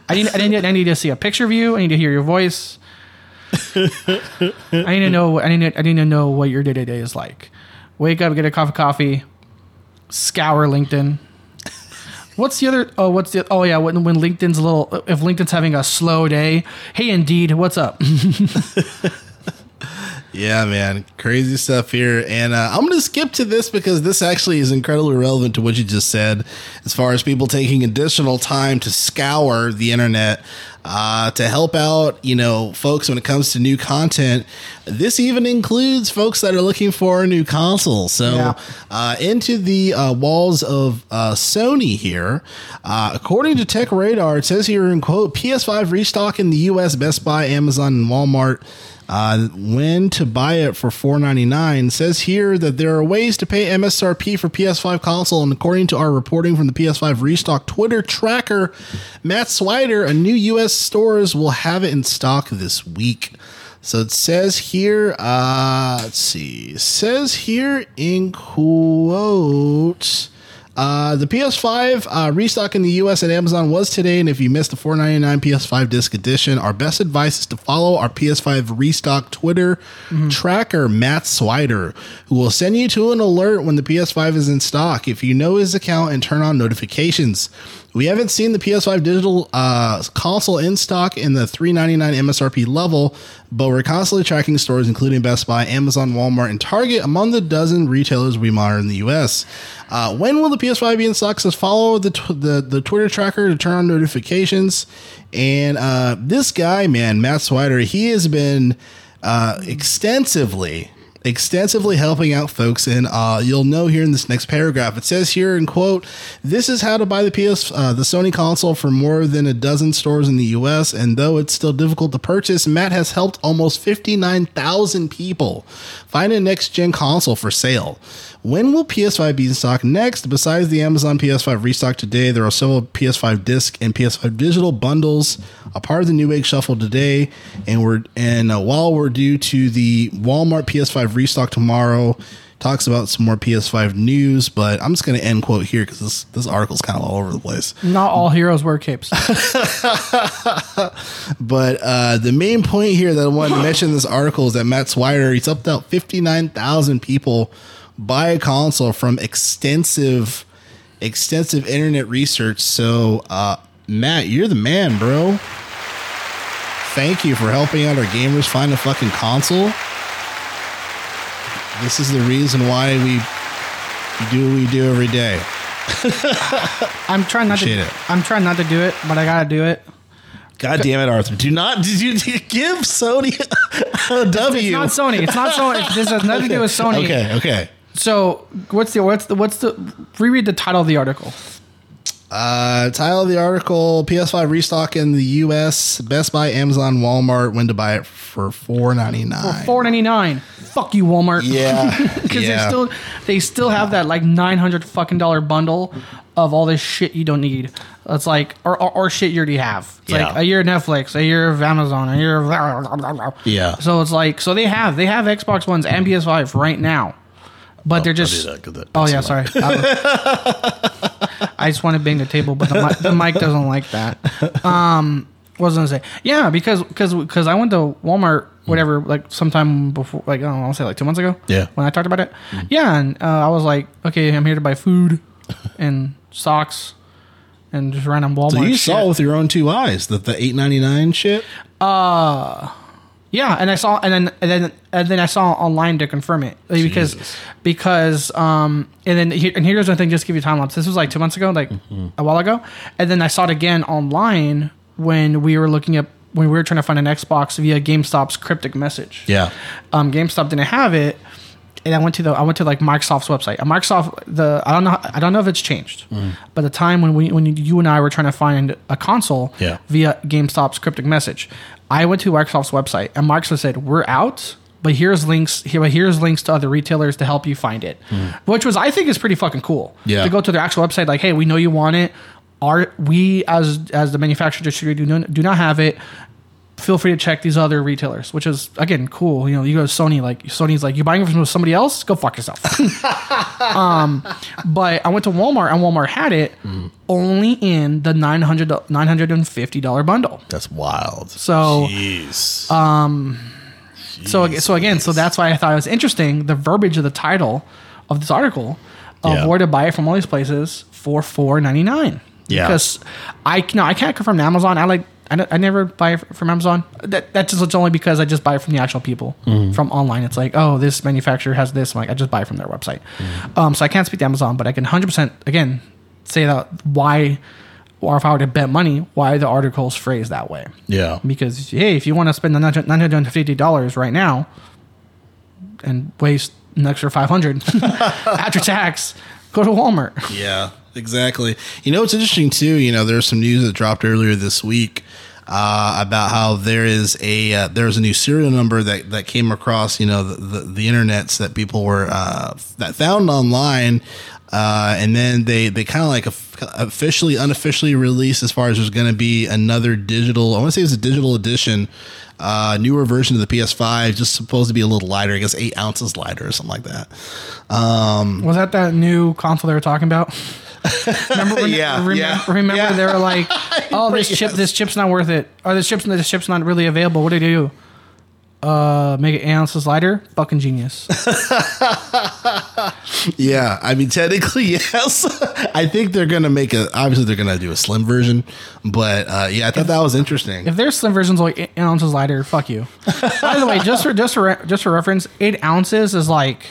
I need. I need. I need to see a picture of you. I need to hear your voice. [LAUGHS] I need to know. I need. To, I need to know what your day to day is like. Wake up, get a cup of coffee, scour LinkedIn. What's the other? Oh, what's the? Oh yeah, when when LinkedIn's a little. If LinkedIn's having a slow day, hey, Indeed, what's up? [LAUGHS] Yeah, man, crazy stuff here, and uh, I'm to skip to this because this actually is incredibly relevant to what you just said, as far as people taking additional time to scour the internet uh, to help out, you know, folks when it comes to new content. This even includes folks that are looking for a new console. So, Yeah. uh, into the uh, walls of uh, Sony here. Uh, according to Tech Radar, it says here in quote PS5 restock in the U.S. Best Buy, Amazon, and Walmart. Uh, when to buy it for four ninety nine says here that there are ways to pay MSRP for PS5 console, and according to our reporting from the PS5 restock Twitter tracker, Matt Swider, a new U.S. stores will have it in stock this week. So it says here, uh, let's see, it says here in quotes. Uh, the PS5 uh, restock in the US at Amazon was today, and if you missed the $4.99 PS5 disc edition, our best advice is to follow our PS5 restock Twitter tracker, Matt Swider, who will send you to an alert when the PS5 is in stock if you know his account and turn on notifications. We haven't seen the PS5 digital uh, console in stock in the 399 MSRP level, but we're constantly tracking stores including Best Buy, Amazon, Walmart, and Target among the dozen retailers we monitor in the US. Uh, when will the PS5 be in stock? Says follow the, tw- the the Twitter tracker to turn on notifications. And uh, this guy, man, Matt Swider, he has been uh, extensively extensively helping out folks and uh, you'll know here in this next paragraph. It says here in quote this is how to buy the ps uh, the sony console for more than a dozen stores in the us and though it's still difficult to purchase matt has helped almost 59000 people find a next gen console for sale when will PS5 be in stock next? Besides the Amazon PS5 restock today, there are several PS5 disc and PS5 digital bundles, a part of the New Newegg Shuffle today, and we're and uh, while we're due to the Walmart PS5 restock tomorrow, talks about some more PS5 news. But I'm just going to end quote here because this this article's kind of all over the place. Not all heroes wear capes. [LAUGHS] But uh, the main point here that I wanted to mention in this article is that Matt Swider he's up to 59,000 people buy a console from extensive extensive internet research. So uh, Matt, you're the man, bro. Thank you for helping out our gamers find a fucking console. This is the reason why we, do what we do every day. [LAUGHS] I'm trying not Appreciate to. it. I'm trying not to do it, but I gotta do it. God damn it, Arthur! Do not did you give Sony [LAUGHS] a W? It's not Sony. It's not Sony. This has nothing to do with Sony. Okay, okay. So what's the what's the what's the reread the title of the article? Uh, title of the article: PS5 restock in the U.S. Best Buy, Amazon, Walmart. When to buy it for four ninety nine. Four ninety nine. Fuck you, Walmart. Yeah, [LAUGHS] because yeah. they still they still have that like nine hundred fucking dollar bundle of all this shit you don't need. It's like or or, or shit you already have. It's Yeah. like a year of Netflix, a year of Amazon, a year of Yeah. So it's like so they have they have Xbox Ones and PS5 right now, but they're just. that that oh yeah, sorry. [LAUGHS] I, just want to bang the table, but the, mic- the mic doesn't like that. Um, what was I gonna say? Yeah, because because because I went to Walmart, whatever, like sometime before, like I don't know, I'll say like two months ago. Yeah. when I talked about it. Yeah, and uh, I was like, okay, I'm here to buy food [LAUGHS] and socks and just random Walmart. So you shit. saw with your own two eyes that the eight ninety nine shit. Yeah, and I saw, and then and then and then I saw online to confirm it like, because Jesus. because um and then here, and here's the thing, just to give you time lapse. This was like two months ago, like Mm-hmm. a while ago, and then I saw it again online when we were looking up when we were trying to find an Xbox via GameStop's cryptic message. Yeah. um, GameStop didn't have it, and I went to the I went to like Microsoft's website. And Microsoft the I don't know I don't know if it's changed, Mm. but the time when we when you and I were trying to find a console Yeah. via GameStop's cryptic message, I went to Microsoft's website and Microsoft said we're out. But here's links here. But here's links to other retailers to help you find it, hmm. which was I think is pretty fucking cool. Yeah. to go to their actual website, like, hey, we know you want it. Are we as as the manufacturer distributor do do not have it? Feel free to check these other retailers, which is again cool. You know, you go to Sony, like Sony's like, you're buying it from somebody else? Go fuck yourself. [LAUGHS] um, but I went to Walmart and Walmart had it only in the 900 $950 bundle. That's wild. So Jeez. so so again, so that's why I thought it was interesting the verbiage of the title of this article of Yeah. where to buy it from all these places for four ninety nine. Yeah. because I no I can't confirm Amazon. I like I, I never buy from Amazon. That that's just it's only because I just buy it from the actual people from online. It's like oh this manufacturer has this. I'm like I just buy from their website. Um, so I can't speak to Amazon, but I can hundred percent again say that why. Or if I were to bet money, why the article's phrased that way Yeah. because hey, if you want to spend the nine hundred and fifty dollars right now and waste an extra five hundred [LAUGHS] [LAUGHS] after tax, go to Walmart. Yeah, exactly. You know, it's interesting too. You know, there's some news that dropped earlier this week uh, about how there is a uh, there's a new serial number that that came across you know the the, the internets that people were uh, that found online. Uh, and then they, they kind of like officially, unofficially released as far as there's going to be another digital. I want to say it's a digital edition, uh, newer version of the PS5, just supposed to be a little lighter. I guess eight ounces lighter or something like that. Um, Was that that new console they were talking about? [LAUGHS] remember, when- Yeah, remember, yeah, remember yeah. they were like, [LAUGHS] "Oh, this chip, this chip's not worth it. Or this chip's, this chip's not really available. What do you do? Uh, make it eight ounces lighter. Fucking genius. [LAUGHS] Yeah, I mean, technically, yes. I think they're gonna make a. Obviously, they're gonna do a slim version, but uh, yeah, I thought that was interesting. If their slim version's like eight ounces lighter, fuck you. By the way, just for just for just for reference, eight ounces is like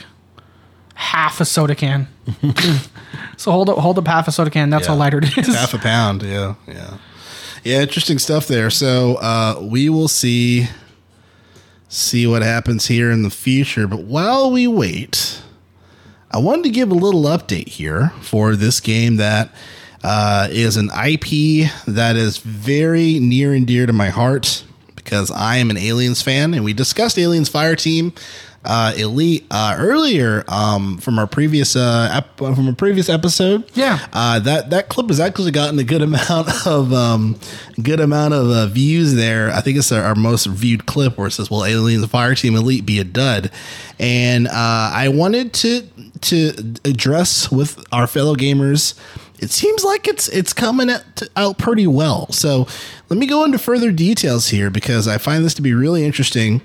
half a soda can. [LAUGHS] so hold up, hold up half a soda can. That's Yeah. how lighter it is. [LAUGHS] Half a pound. Yeah, yeah, yeah. Interesting stuff there. So uh, we will see see what happens here in the future. But while we wait, I wanted to give a little update here for this game that uh, is an IP that is very near and dear to my heart because I am an Aliens fan, and we discussed Aliens Fire Team uh, Elite uh, earlier um, from our previous uh, ep- from a previous episode. Yeah. uh, that that clip has actually gotten a good amount [LAUGHS] of um, good amount of uh, views there. I think it's our, our most viewed clip where it says, "Will Aliens Fire Team Elite be a dud?" And uh, I wanted to to address with our fellow gamers. It seems like it's it's coming out, out pretty well. So let me go into further details here because I find this to be really interesting.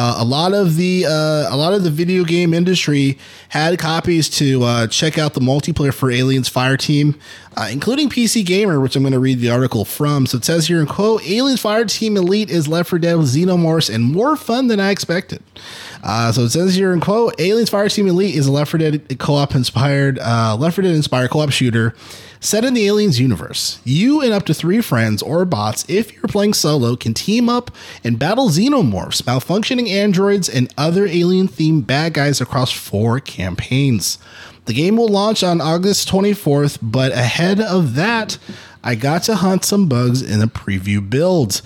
Uh, a lot of the uh, a lot of the video game industry had copies to uh, check out the multiplayer for Aliens Fire Team, uh, including PC Gamer, which I'm going to read the article from. So it says here in quote: "Aliens Fire Team Elite is Left 4 Dead with Xenomorphs and more fun than I expected." Uh, so it says here in quote: "Aliens Fire Team Elite is a Left 4 Dead co-op inspired Left 4 Dead inspired co-op shooter." Set in the Aliens universe, you and up to three friends or bots, if you're playing solo, can team up and battle xenomorphs, malfunctioning androids, and other alien themed bad guys across four campaigns. The game will launch on August 24th, but ahead of that, I got to hunt some bugs in a preview build.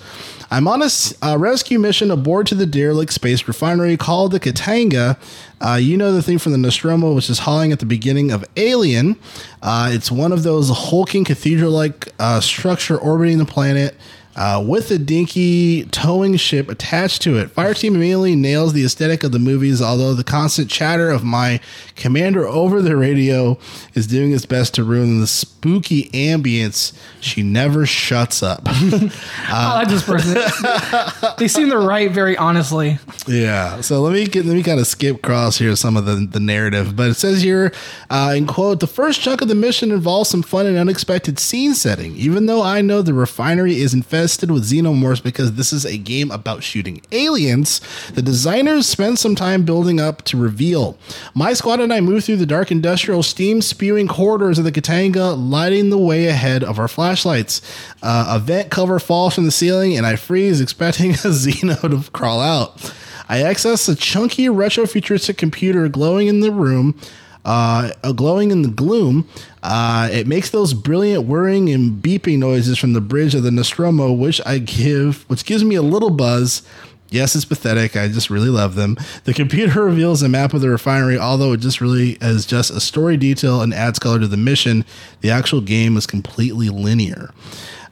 I'm on a rescue mission aboard to the derelict space refinery called the Katanga. Uh, you know the thing from the Nostromo, which is hauling at the beginning of Alien. Uh, it's one of those hulking cathedral-like uh, structure orbiting the planet. Uh, with a dinky towing ship attached to it. Fireteam immediately nails the aesthetic of the movies, although the constant chatter of my commander over the radio is doing its best to ruin the spooky ambience. She never shuts up. I like this person. they seem to write very honestly. Yeah. So let me get let me kind of skip across here some of the, the narrative, but it says here, uh, in quote, the first chunk of the mission involves some fun and unexpected scene setting. Even though I know the refinery is infested with xenomorphs because this is a game about shooting aliens, the designers spent some time building up to reveal. My squad and I move through the dark industrial steam spewing corridors of the Katanga, lighting the way ahead of our flashlights. Uh, a vent cover falls from the ceiling, and I freeze, expecting [LAUGHS] a xeno to crawl out. I access a chunky retro futuristic computer glowing in the room, uh, glowing in the gloom. Uh, it makes those brilliant whirring and beeping noises from the bridge of the Nostromo, which I give, which gives me a little buzz. Yes, it's pathetic. I just really love them. The computer [LAUGHS] reveals a map of the refinery, although it just really is just a story detail and adds color to the mission. The actual game is completely linear.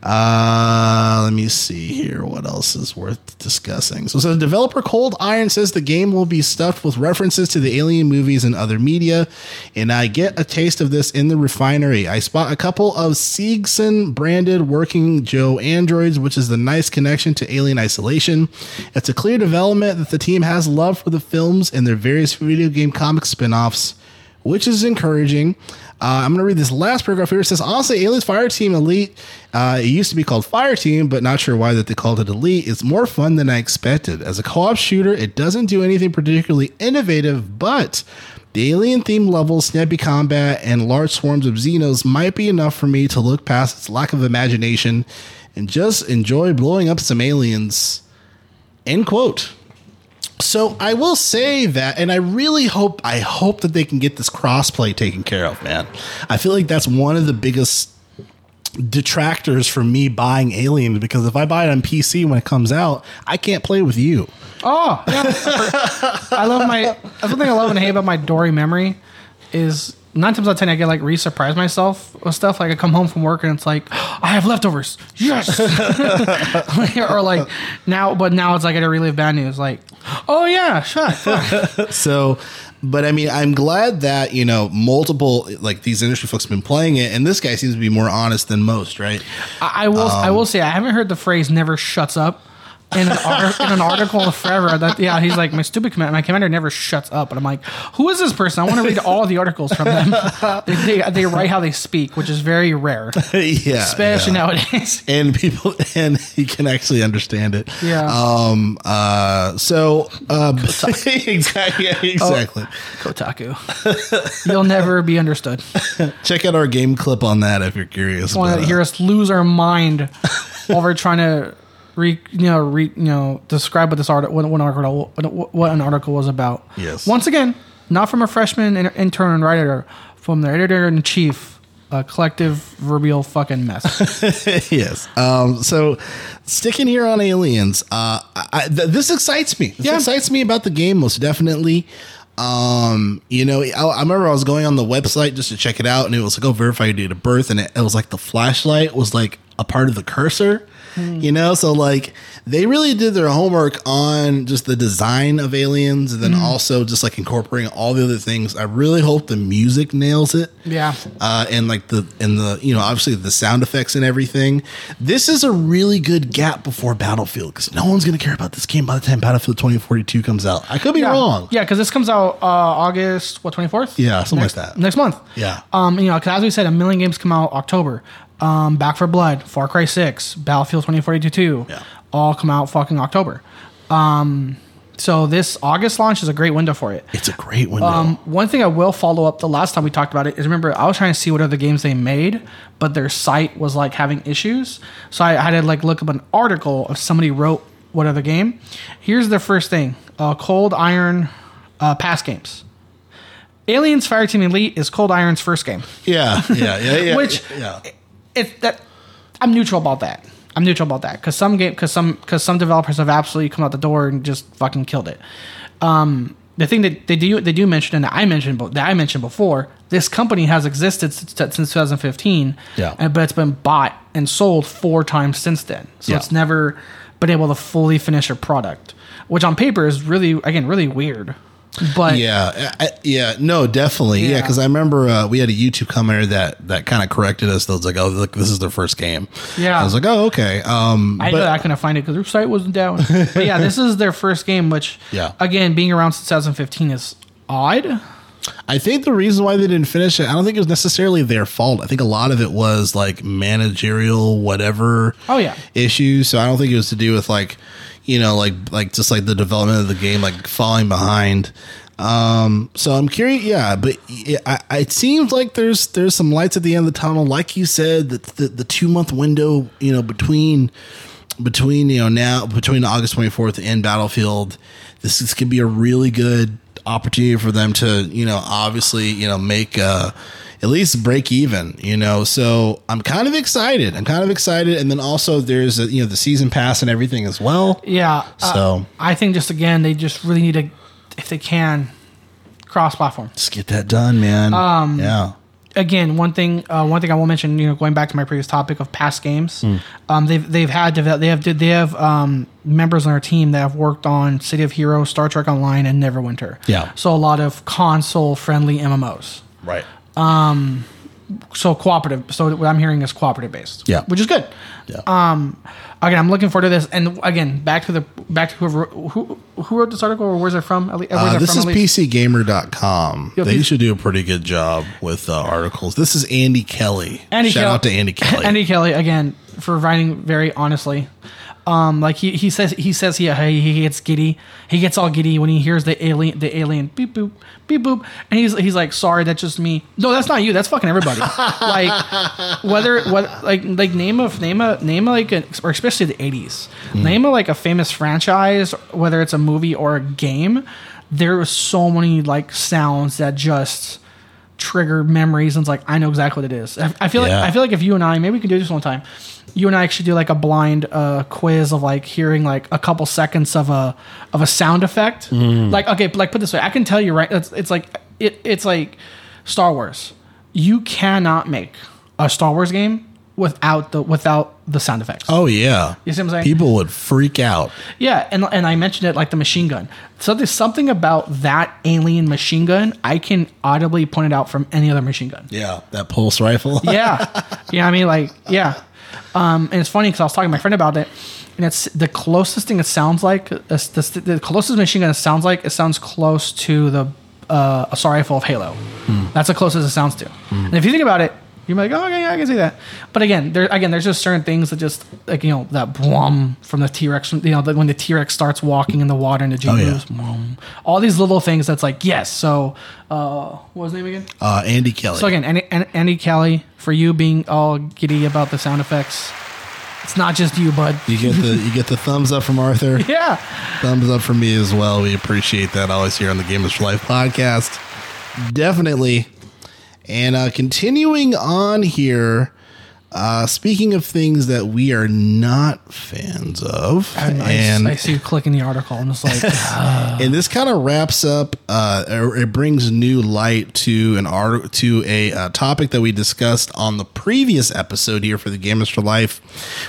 Uh, let me see here. What else is worth discussing? So, so developer Cold Iron says the game will be stuffed with references to the Alien movies and other media, and I get a taste of this in the refinery. I spot a couple of Seegson branded working Joe androids, which is the nice connection to Alien Isolation. It's a clear development that the team has love for the films and their various video game comic spin-offs which is encouraging. Uh, I'm going to read this last paragraph here. It says, honestly, Aliens Fire Team Elite, uh, it used to be called Fire Team, but not sure why that they called it Elite. It's more fun than I expected. As a co-op shooter, it doesn't do anything particularly innovative, but the alien themed levels, snappy combat, and large swarms of Xenos might be enough for me to look past its lack of imagination and just enjoy blowing up some aliens. End quote. So I will say that, and I really hope I hope that they can get this crossplay taken care of, man. I feel like that's one of the biggest detractors from me buying Aliens because if I buy it on PC when it comes out, I can't play with you. Oh, yeah. [LAUGHS] I love my. One thing I love and hate about my Dory memory is nine times out of ten I get like re-surprise myself with stuff. Like I come home from work and it's like I have leftovers. Yes. [LAUGHS] [LAUGHS] or like now, but now it's like I got to relive bad news. Like, oh yeah, shut. [LAUGHS] So, but I mean, I'm glad that you know multiple like these industry folks have been playing it, and this guy seems to be more honest than most, right? I, I will. I um, will say I haven't heard the phrase "never shuts up." In an, ar- in an article forever that yeah he's like my stupid commander my commander never shuts up and I'm like who is this person I want to read all the articles from them [LAUGHS] they, they, they write how they speak which is very rare yeah, especially yeah. nowadays [LAUGHS] and people and he can actually understand it. Yeah. Um. Uh. So. [LAUGHS] Um. exactly. Yeah, exactly. Kotaku you'll never be understood Check out our game clip on that if you're curious. want to uh, hear us lose our mind while we're trying to re, you know, re, you know, describe what this article, what, what article, what, an article was about. Yes. Once again, not from a freshman in- intern and writer, from the editor in chief, a collective verbial fucking mess. [LAUGHS] yes. Um, so, sticking here on aliens, uh, I, th- this excites me. This Yeah. excites me about the game most definitely. Um, you know, I, I remember I was going on the website just to check it out, and it was like, "Oh, verify your date of birth," and it, it was like the flashlight was like a part of the cursor. You know, so like they really did their homework on just the design of aliens, and then also just like incorporating all the other things. I really hope the music nails it yeah. uh, and like the and the you know obviously the sound effects and everything. This is a really good gap before Battlefield because no one's gonna care about this game by the time Battlefield 2042 comes out. I could be Yeah. wrong. Yeah, because this comes out uh, August what twenty fourth. Yeah, something next, like that. Next month. Yeah. Um, you know, because as we said, a million games come out October. Um, Back 4 Blood, Far Cry Six, Battlefield twenty forty two two. Yeah. All come out fucking October. Um, so this August launch is a great window for it. It's a great window. Um, one thing I will follow up the last time we talked about it is remember I was trying to see what other games they made, but their site was like having issues. So I had to like look up an article of somebody wrote what other game. Here's the first thing: uh, Cold Iron uh, past games. Aliens Fireteam Elite is Cold Iron's first game. yeah, yeah, yeah, yeah. [LAUGHS] Which- yeah, It's that I'm neutral about that. I'm neutral about that because some game because some because some developers have absolutely come out the door and just fucking killed it. Um, the thing that they do they do mention and that I mentioned that I mentioned before, this company has existed since, since 2015. Yeah. and, but it's been bought and sold four times since then. So Yeah. it's never been able to fully finish a product, which on paper is really again really weird. But yeah, I, yeah. No, definitely. Yeah, Yeah. because I remember uh, we had a YouTube commenter that that kind of corrected us. That was like, "Oh, look, this is their first game." Yeah. I was like, "Oh, okay." Um, I but- know I couldn't find it because their site wasn't down. [LAUGHS] but yeah, this is their first game, which Yeah. again, being around since 2015 is odd. I think the reason why they didn't finish it, I don't think it was necessarily their fault. I think a lot of it was like managerial, whatever. Oh, yeah. issues. So I don't think it was to do with like, you know, like like just like the development of the game, like falling behind. Um, so I'm curious, yeah, but it, I, it seems like there's there's some lights at the end of the tunnel. Like you said, the the, the two month window, you know, between between you know now between August 24th and Battlefield, this is gonna be a really good opportunity for them to you know obviously you know make uh at least break even you know so i'm kind of excited i'm kind of excited and then also there's a, you know the season pass and everything as well Yeah. uh, So- I think just again, they just really need to, if they can, cross platform. just get that done man um yeah Again, one thing, uh, one thing I will mention, you know, going back to my previous topic of past games, Hmm. um, they've they've had develop, they have they have um, members on our team that have worked on City of Heroes, Star Trek Online, and Neverwinter. Yeah. So a lot of console friendly MMOs. right so cooperative. So what I'm hearing is cooperative based. Yeah. which is good. yeah Um, again, I'm looking forward to this. And again, back to the back to whoever who who wrote this article or where's it from? Where's uh, this from, is pcgamer.com Yo, they P- should do a pretty good job with uh, articles this is andy kelly Andy shout Kelly- out to andy kelly Andy Kelly again for writing very honestly. Um, like he, he says he says he he gets giddy. He gets all giddy when he hears the alien the alien beep boop beep boop, and he's he's like, sorry, that's just me. No, that's not you. That's fucking everybody. [LAUGHS] like whether what like like name of name a name a, like a, or especially the eighties. Name a like a famous franchise, whether it's a movie or a game. There are so many like sounds that just trigger memories and it's like I know exactly what it is. I, I feel Yeah. like I feel like if you and I maybe we can do this one time. You and I actually do like a blind uh, quiz of like hearing like a couple seconds of a of a sound effect. Like okay, like put this way, I can tell you right. It's, it's like it, it's like Star Wars. You cannot make a Star Wars game without the without the sound effects. oh yeah You see what I'm saying? people would freak out Yeah, and and I mentioned it like the machine gun. So there's something about that alien machine gun I can audibly point it out from any other machine gun. yeah that pulse rifle [LAUGHS] Yeah, you know what I mean? Like, yeah. Um, and it's funny because I was talking to my friend about it, and it's the closest thing it sounds like. uh, the, the closest machine gun it sounds like. It sounds close to the uh, Assault Rifle of Halo. That's the closest it sounds to. And if you think about it, you're like, oh, okay, yeah, I can see that. But again, there again, there's just certain things that just like you know that boom from the T Rex. You know, that when the T Rex starts walking in the water and the Jeep Oh, yeah. moves, all these little things. That's like yes. So, uh, what was his name again? Uh, Andy Kelly. So again, Andy, Andy Kelly, for you being all giddy about the sound effects, it's not just you, bud. you get the you get the thumbs up from Arthur. [LAUGHS] Yeah. Thumbs up from me as well. We appreciate that always here on the Gamers for Life podcast. Definitely. And uh, continuing on here, uh, speaking of things that we are not fans of, And I, and I see you clicking the article. I'm just like, [LAUGHS] and this kind of wraps up uh or it brings new light to an art to a uh, topic that we discussed on the previous episode here for the gamers for life.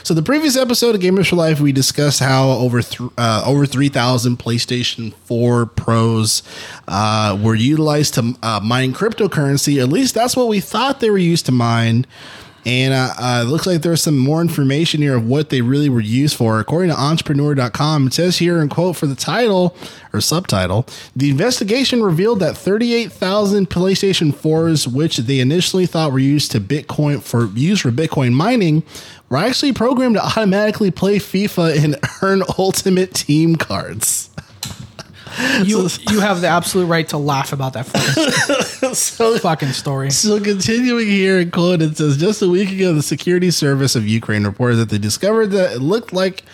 So the previous episode of gamers for life we discussed how over th- uh, over 3000 playstation 4 pros uh, were utilized to uh, mine cryptocurrency. At least that's what we thought they were used to mine and uh, uh, it looks like there's some more information here of what they really were used for. According to entrepreneur.com, it says here in quote for the title or subtitle, the investigation revealed that 38,000 PlayStation 4s, which they initially thought were used to Bitcoin for use for Bitcoin mining, were actually programmed to automatically play FIFA and [LAUGHS] earn ultimate team cards. You you have the absolute right to laugh about that fucking, [LAUGHS] so fucking story. So continuing here in quote, it says just a week ago, the security service of Ukraine reported that they discovered that it looked like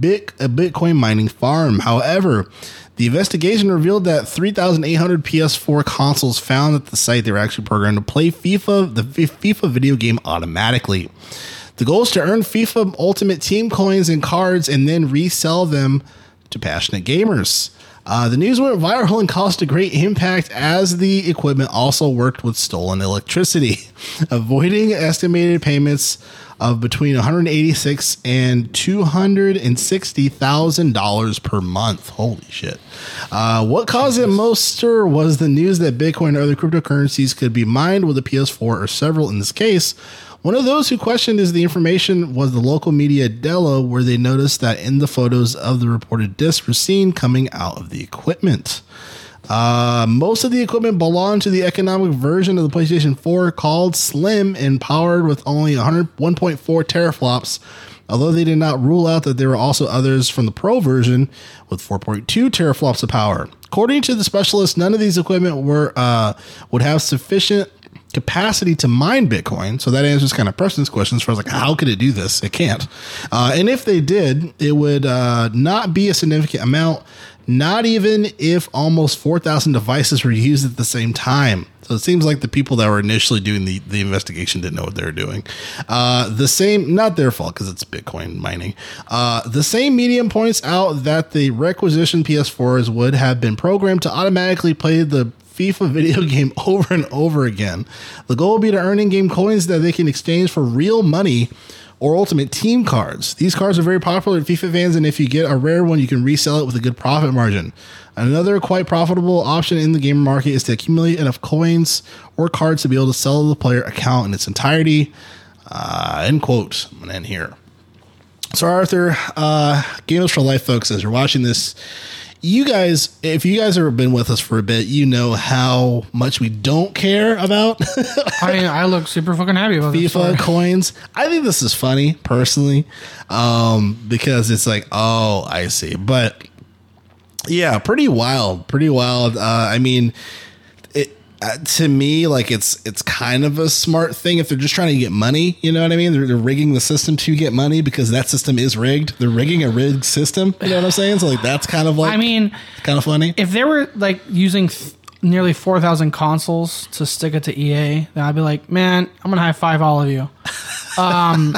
big a Bitcoin mining farm. However, the investigation revealed that 3,800 PS4 consoles found at the site they were actually programmed to play FIFA, the FIFA video game automatically. The goal is to earn FIFA Ultimate Team coins and cards and then resell them to passionate gamers. Uh, the news went viral and caused a great impact as the equipment also worked with stolen electricity, [LAUGHS] avoiding estimated payments of between 186 and 260 thousand dollars per month. Holy shit! Uh, what caused it most stir was the news that Bitcoin and other cryptocurrencies could be mined with a PS4 or several. In this case, one of those who questioned is the information was the local media Delo, where they noticed that in the photos of the reported discs were seen coming out of the equipment. Uh, most of the equipment belonged to the economic version of the PlayStation 4 called Slim and powered with only 100, 1.4 teraflops, although they did not rule out that there were also others from the Pro version with 4.2 teraflops of power. According to the specialist, none of these equipment were uh, would have sufficient capacity to mine Bitcoin. So that answers kind of Preston's questions for like, how could it do this? It can't. Uh, and if they did, it would uh, not be a significant amount, not even if almost 4,000 devices were used at the same time. So it seems like the people that were initially doing the, the investigation didn't know what they were doing. Uh, the same, not their fault because it's Bitcoin mining. Uh, the same medium points out that the requisition PS4s would have been programmed to automatically play the FIFA video [LAUGHS] game over and over again. The goal will be to earn in game coins that they can exchange for real money or ultimate team cards. These cards are very popular with FIFA fans, and if you get a rare one, you can resell it with a good profit margin. Another quite profitable option in the gamer market is to accumulate enough coins or cards to be able to sell the player account in its entirety. Uh, end quote. I'm going to end here. So, Arthur, uh, Gamers for Life folks, as you're watching this, you guys, if you guys have been with us for a bit, you know how much we don't care about [LAUGHS] I mean, I look super fucking happy about this. FIFA coins. I think this is funny personally, um, because it's like, oh, I see. But yeah, pretty wild, pretty wild. Uh, I mean, to me like it's it's kind of a smart thing if they're just trying to get money. You know what I mean? They're, they're rigging the system to get money because that system is rigged. They're rigging a rigged system. You know what I'm saying? So like that's kind of like I mean, kind of funny. if they were like using th- nearly 4,000 consoles to stick it to EA, then I'd be like, man, I'm to high five all of you. [LAUGHS] Um,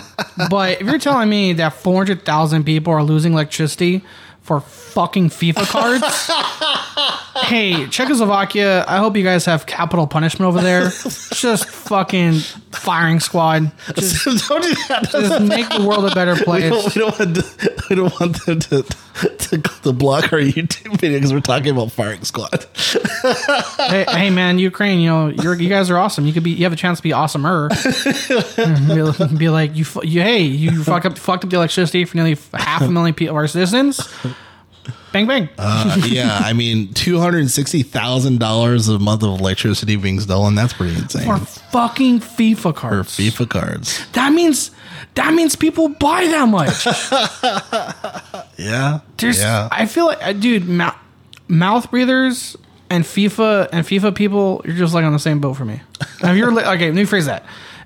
but if you're telling me that 400,000 people are losing electricity for fucking FIFA cards, [LAUGHS] hey, Czechoslovakia, I hope you guys have capital punishment over there. Just fucking firing squad. Just, [LAUGHS] don't do that. just make the world a better We place. don't, we don't want to, we don't want them to to, to block our YouTube video because we're talking about firing squad. hey, hey, man, Ukraine, you know, you're, you guys are awesome. You could be, you have a chance to be awesomer. [LAUGHS] be, be like, you, you, hey, you fuck up, fucked up the electricity for nearly half a million people, of our citizens. Bang, bang. Uh, [LAUGHS] yeah, I mean, two hundred sixty thousand dollars a month of electricity being stolen. That's pretty insane. for fucking FIFA cards. For. FIFA cards. That means, that means people buy that much. [LAUGHS] Yeah. There's, yeah. I feel like, uh, dude, mou- mouth breathers and FIFA and FIFA people, you're just like on the same boat for me. Now, if you're li- okay, let me phrase that.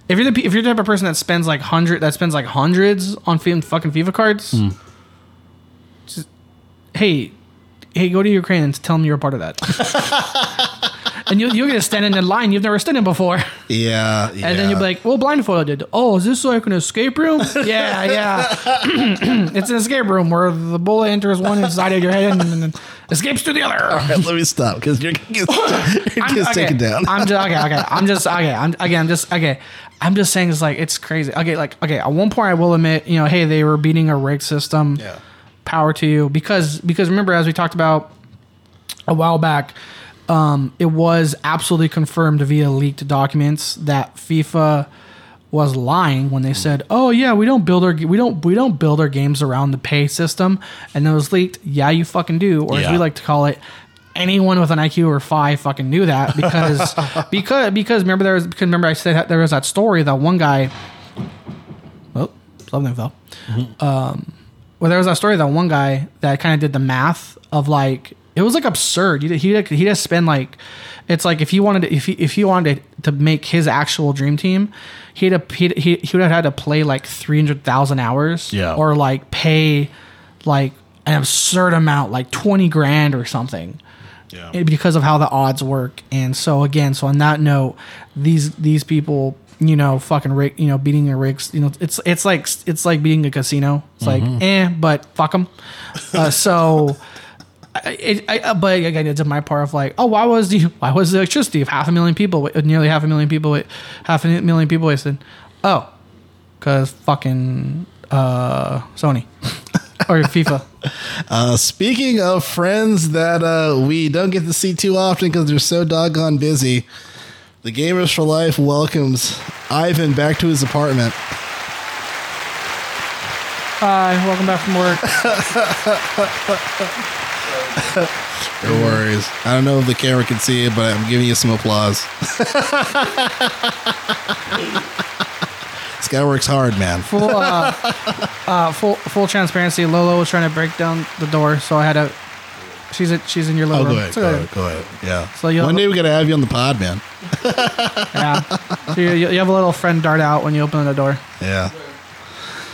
If you're the if you're the type of person that spends like hundred that spends like hundreds on fucking FIFA cards, Hmm. just, hey, hey, go to Ukraine and tell them you're a part of that. [LAUGHS] and you you're gonna stand in a line you've never stood in before. yeah. And then you'll be like, well, blindfolded. Oh, is this like an escape room? [LAUGHS] yeah, yeah. [CLEARS THROAT] it's an escape room where the bullet enters one inside of your head and then escapes through the other. All right, let me stop because you're [LAUGHS] you're I'm- okay, take it down. I'm just okay, okay. I'm just okay. I'm again just okay. I'm just saying it's like it's crazy. Okay, like okay. At one point, I will admit, you know, hey, they were beating a rig system. Yeah. Power to you because because remember as we talked about a while back, um, it was absolutely confirmed via leaked documents that FIFA was lying when they said, "Oh yeah, we don't build our we don't we don't build our games around the pay system," and it was leaked. Yeah, you fucking do, or as we like to call it, anyone with an IQ or five fucking knew that [LAUGHS] because because because remember there was because remember I said that there was that story that one guy. Oh, something fell. Um, well, there was that story that one guy that kind of did the math of like it was like absurd. He he he just spend like it's like if he wanted to, if he if he wanted to make his actual dream team, he'd have, he'd, he he would have had to play like three hundred thousand hours, Yeah. or like pay like an absurd amount, like twenty grand or something yeah. because of how the odds work. And so again, so on that note, these these people, you know, fucking rig, you know, beating a rigs, you know, it's it's like it's like beating a casino. It's like eh, but fuck them. Uh, so. I, it, I, but again, it's my part of like, oh, why was the why was the electricity of half a million people, wa- nearly half a million people, wa- half a million people wasted? Oh, because fucking uh, Sony [LAUGHS] or FIFA. [LAUGHS] Uh, speaking of friends that uh, we don't get to see too often because they're so doggone busy, the Gamers for Life welcomes Ivan back to his apartment. Hi, welcome back from work. [LAUGHS] No worries. I don't know if the camera can see it, but I'm giving you some applause. [LAUGHS] this guy works hard, man. full uh, uh, full full transparency. Lolo was trying to break down the door, so I had to. She's at, she's in your Oh, living go room. ahead. Go ahead. Go ahead. Yeah. So One day we got to have you on the pod, man. [LAUGHS] Yeah. So you, you have a little friend dart out when you open the door. Yeah.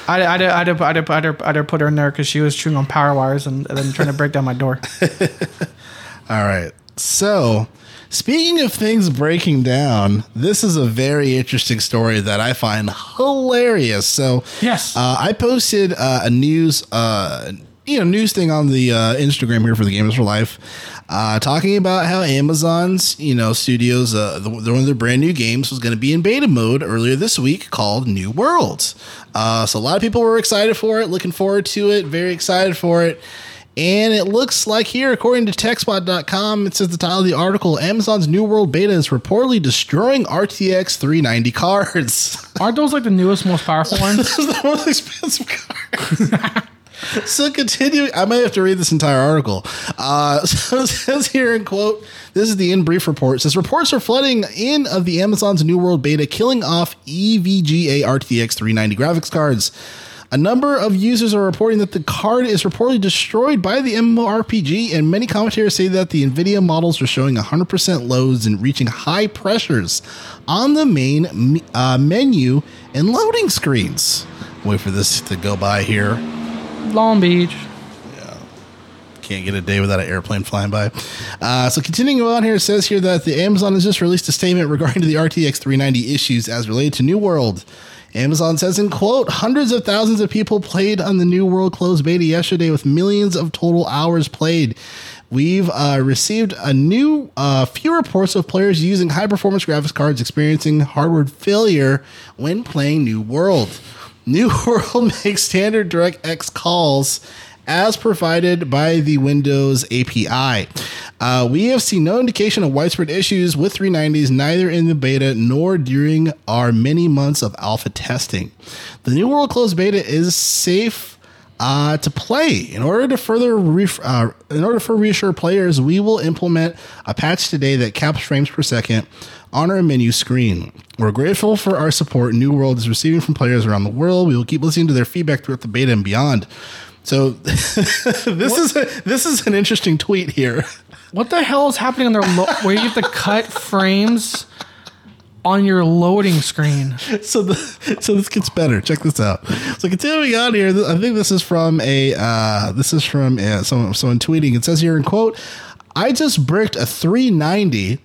I I I I I I I put her in there because she was chewing on power wires and, and then trying to break down my door. [LAUGHS] All right. So, speaking of things breaking down, this is a very interesting story that I find hilarious. So, Yes. uh, I posted uh, a news, uh, you know, news thing on the uh, Instagram here for the Gamers for Life, uh, talking about how Amazon's, you know, studios, uh, the, one of their brand new games was going to be in beta mode earlier this week called New Worlds. Uh, so a lot of people were excited for it, looking forward to it, very excited for it. And it looks like here, according to TechSpot.com, it says the title of the article Amazon's New World Beta is reportedly destroying RTX 390 cards. Aren't those like the newest, most powerful [LAUGHS] ones? this is the most expensive card. [LAUGHS] so continuing, I might have to read this entire article. Uh, [LAUGHS] so it says here in quote, this is the in brief report. It says reports are flooding in of the Amazon's New World beta, killing off EVGA RTX 390 graphics cards. A number of users are reporting that the card is reportedly destroyed by the MMORPG, and many commentators say that the NVIDIA models are showing 100% loads and reaching high pressures on the main uh, menu and loading screens. Wait for this to go by here. Long Beach. Yeah. Can't get a day without an airplane flying by. Uh, so continuing on here, it says here that the Amazon has just released a statement regarding the RTX 390 issues as related to New World. Amazon says in quote, hundreds of thousands of people played on the New World closed beta yesterday with millions of total hours played. we've uh, received a new uh, few reports of players using high performance graphics cards experiencing hardware failure when playing New World. New [LAUGHS] World makes standard DirectX calls as provided by the Windows API. Uh, we have seen no indication of widespread issues with 390s, neither in the beta nor during our many months of alpha testing. The New World closed beta is safe uh, to play. In order to further ref- uh, in order for reassure players, we will implement a patch today that caps frames per second on our menu screen. We're grateful for our support New World is receiving from players around the world. We will keep listening to their feedback throughout the beta and beyond. So [LAUGHS] this is a, this is an interesting tweet here. What the hell is happening on their lo- where you have to cut frames on your loading screen? so the so this gets better. Check this out. So continuing on here, I think this is from a uh, this is from uh, someone someone tweeting. It says here in quote, "I just bricked a 390."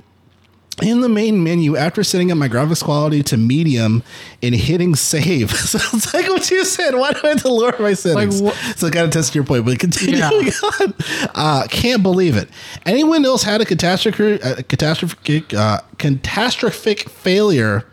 In the main menu, after setting up my graphics quality to medium and hitting save, [LAUGHS] so it's like what you said. Why do I have to lower my settings? Like, so I got to test your point, but continuing Yeah. [LAUGHS] on, uh, can't believe it. Anyone else had a catastrophic, a catastrophic, uh, catastrophic failure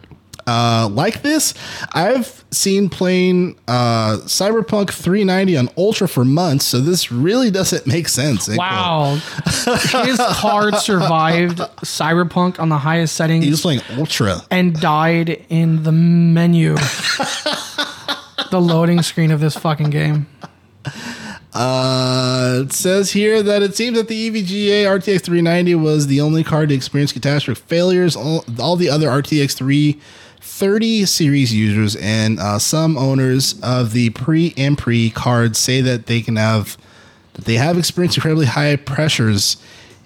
uh, like this? I've seen playing uh, Cyberpunk 390 on Ultra for months, so this really doesn't make sense. Wow, [LAUGHS] his card survived Cyberpunk on the highest settings He was playing Ultra. and died in the menu, [LAUGHS] the loading screen of this fucking game. Uh, it says here that it seems that the EVGA RTX 390 was the only card to experience catastrophic failures. All, all the other RTX 330 series users and uh, some owners of the pre and pre cards say that they can have that they have experienced incredibly high pressures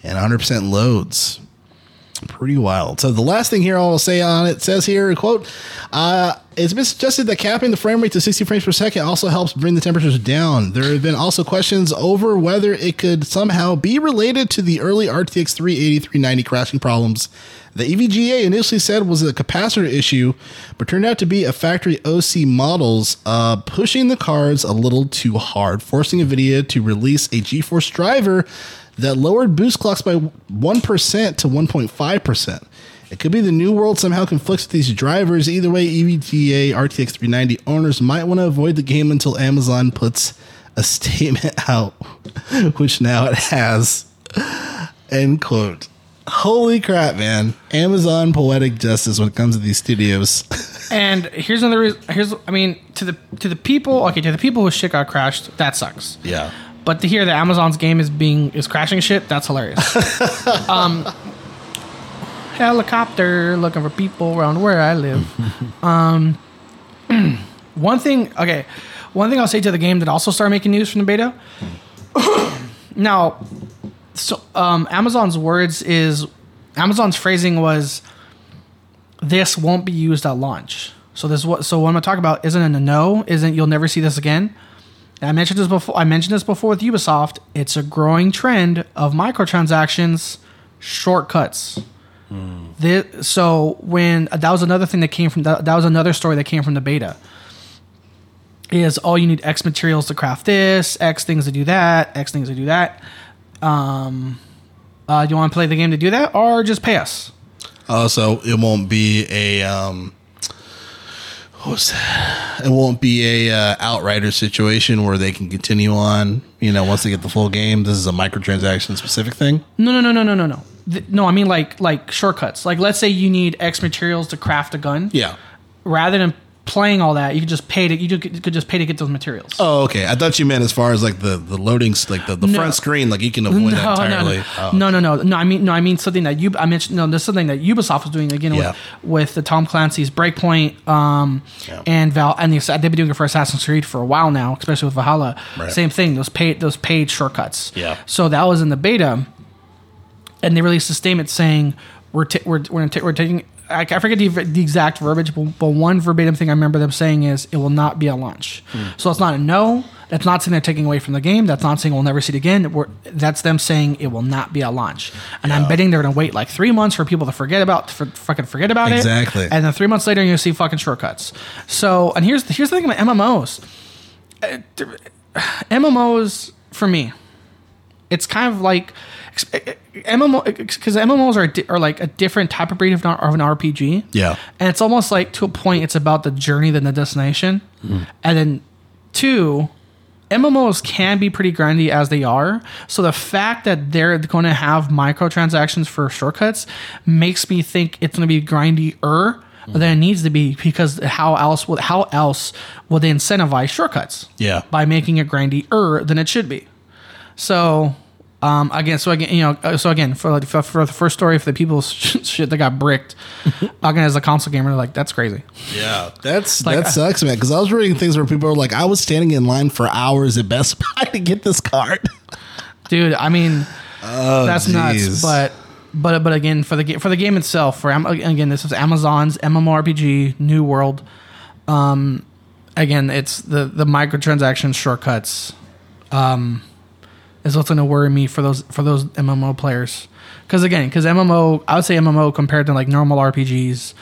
and 100% loads pretty wild. So the last thing here I'll say on it says here, quote, uh, it's been suggested that capping the frame rate to 60 frames per second also helps bring the temperatures down. There have been also questions over whether it could somehow be related to the early RTX 380, 390 crashing problems. The EVGA initially said was a capacitor issue, but turned out to be a factory OC models uh, pushing the cards a little too hard, forcing NVIDIA to release a GeForce driver that lowered boost clocks by 1% to 1.5%. It could be the new world somehow conflicts with these drivers. Either way, EVGA RTX 390 owners might want to avoid the game until Amazon puts a statement [LAUGHS] out, which now it has. End quote. Holy crap, man. Amazon poetic justice when it comes to these studios. [LAUGHS] And here's another reason. Here's, I mean, to the to the people, okay, to the people who shit got crashed, that sucks. yeah. But to hear that Amazon's game is being is crashing shit, that's hilarious. [LAUGHS] um, helicopter looking for people around where I live. [LAUGHS] um, [CLEARS THROAT] one thing, okay, one thing I'll say to the game that also started making news from the beta. now, so um, Amazon's words is Amazon's phrasing was this won't be used at launch. So this what so what I'm gonna talk about isn't a no, isn't you'll never see this again. And I mentioned this before. I mentioned this before with Ubisoft. It's a growing trend of microtransactions, shortcuts. Thi- so when that was another thing that came from that, that was another story that came from the beta. Is all you need X materials to craft this, X things to do that, X things to do that. Um, uh, do you want to play the game to do that, or just pay us? Uh, so it won't be a um, what was that? It won't be a uh, outrider situation where they can continue on. You know, once they get the full game, this is a microtransaction specific thing. No, no, no, no, no, no, no. Th- no, I mean like like shortcuts. Like let's say you need X materials to craft a gun. Yeah. Rather than playing all that, you could just pay to you could, just pay to get those materials. Oh, okay. I thought you meant as far as like the the loading, like the, the No. front screen, like you can avoid that entirely. No, Oh, no, no, no, no, no. I mean, no, I mean something that you. I mentioned no. There's something that Ubisoft was doing again Yeah. with with the Tom Clancy's Breakpoint, um, Yeah. and Val, and the, they've been doing it for Assassin's Creed for a while now, especially with Valhalla. Right. Same thing. Those paid those paid shortcuts. Yeah. So that was in the beta, and they released a statement saying we're t- we're we're, ta- we're taking. I, I forget the, the exact verbiage, but, but one verbatim thing I remember them saying is it will not be a launch. So it's not a no. That's not saying they're taking away from the game. That's not saying we'll never see it again. We're, that's them saying it will not be a launch. And I'm betting they're going to wait like three months for people to forget about, for fucking forget about Exactly. it. Exactly. And then three months later, you're going to see fucking shortcuts. So, and here's here's the thing about MMOs. Uh, MMOs for me It's kind of like MMO because MMOs are di- are like a different type of breed of, an- of an RPG. Yeah. and it's almost like to a point, it's about the journey than the destination. Mm-hmm. And then two, MMOs can be pretty grindy as they are. So the fact that they're going to have microtransactions for shortcuts makes me think it's going to be grindier mm-hmm. than it needs to be because how else would how else would they incentivize shortcuts? Yeah. by making it grindier than it should be. So um, again, so again, you know, uh, so again, for like, for, for the first story, for the people [LAUGHS] shit that got bricked, [LAUGHS] again as a console gamer, like that's crazy. Yeah, that's Like, that sucks, man. Because I was reading things where people were like, I was standing in line for hours at Best Buy [LAUGHS] to get this card. dude. I mean, that's jeez. nuts. But but but again, for the game for the game itself, for Am- again, this is Amazon's MMORPG New World. Um, again, it's the the microtransaction shortcuts. Um, is what's going to worry me for those for those MMO players. Because again, because MMO, I would say MMO compared to like normal RPGs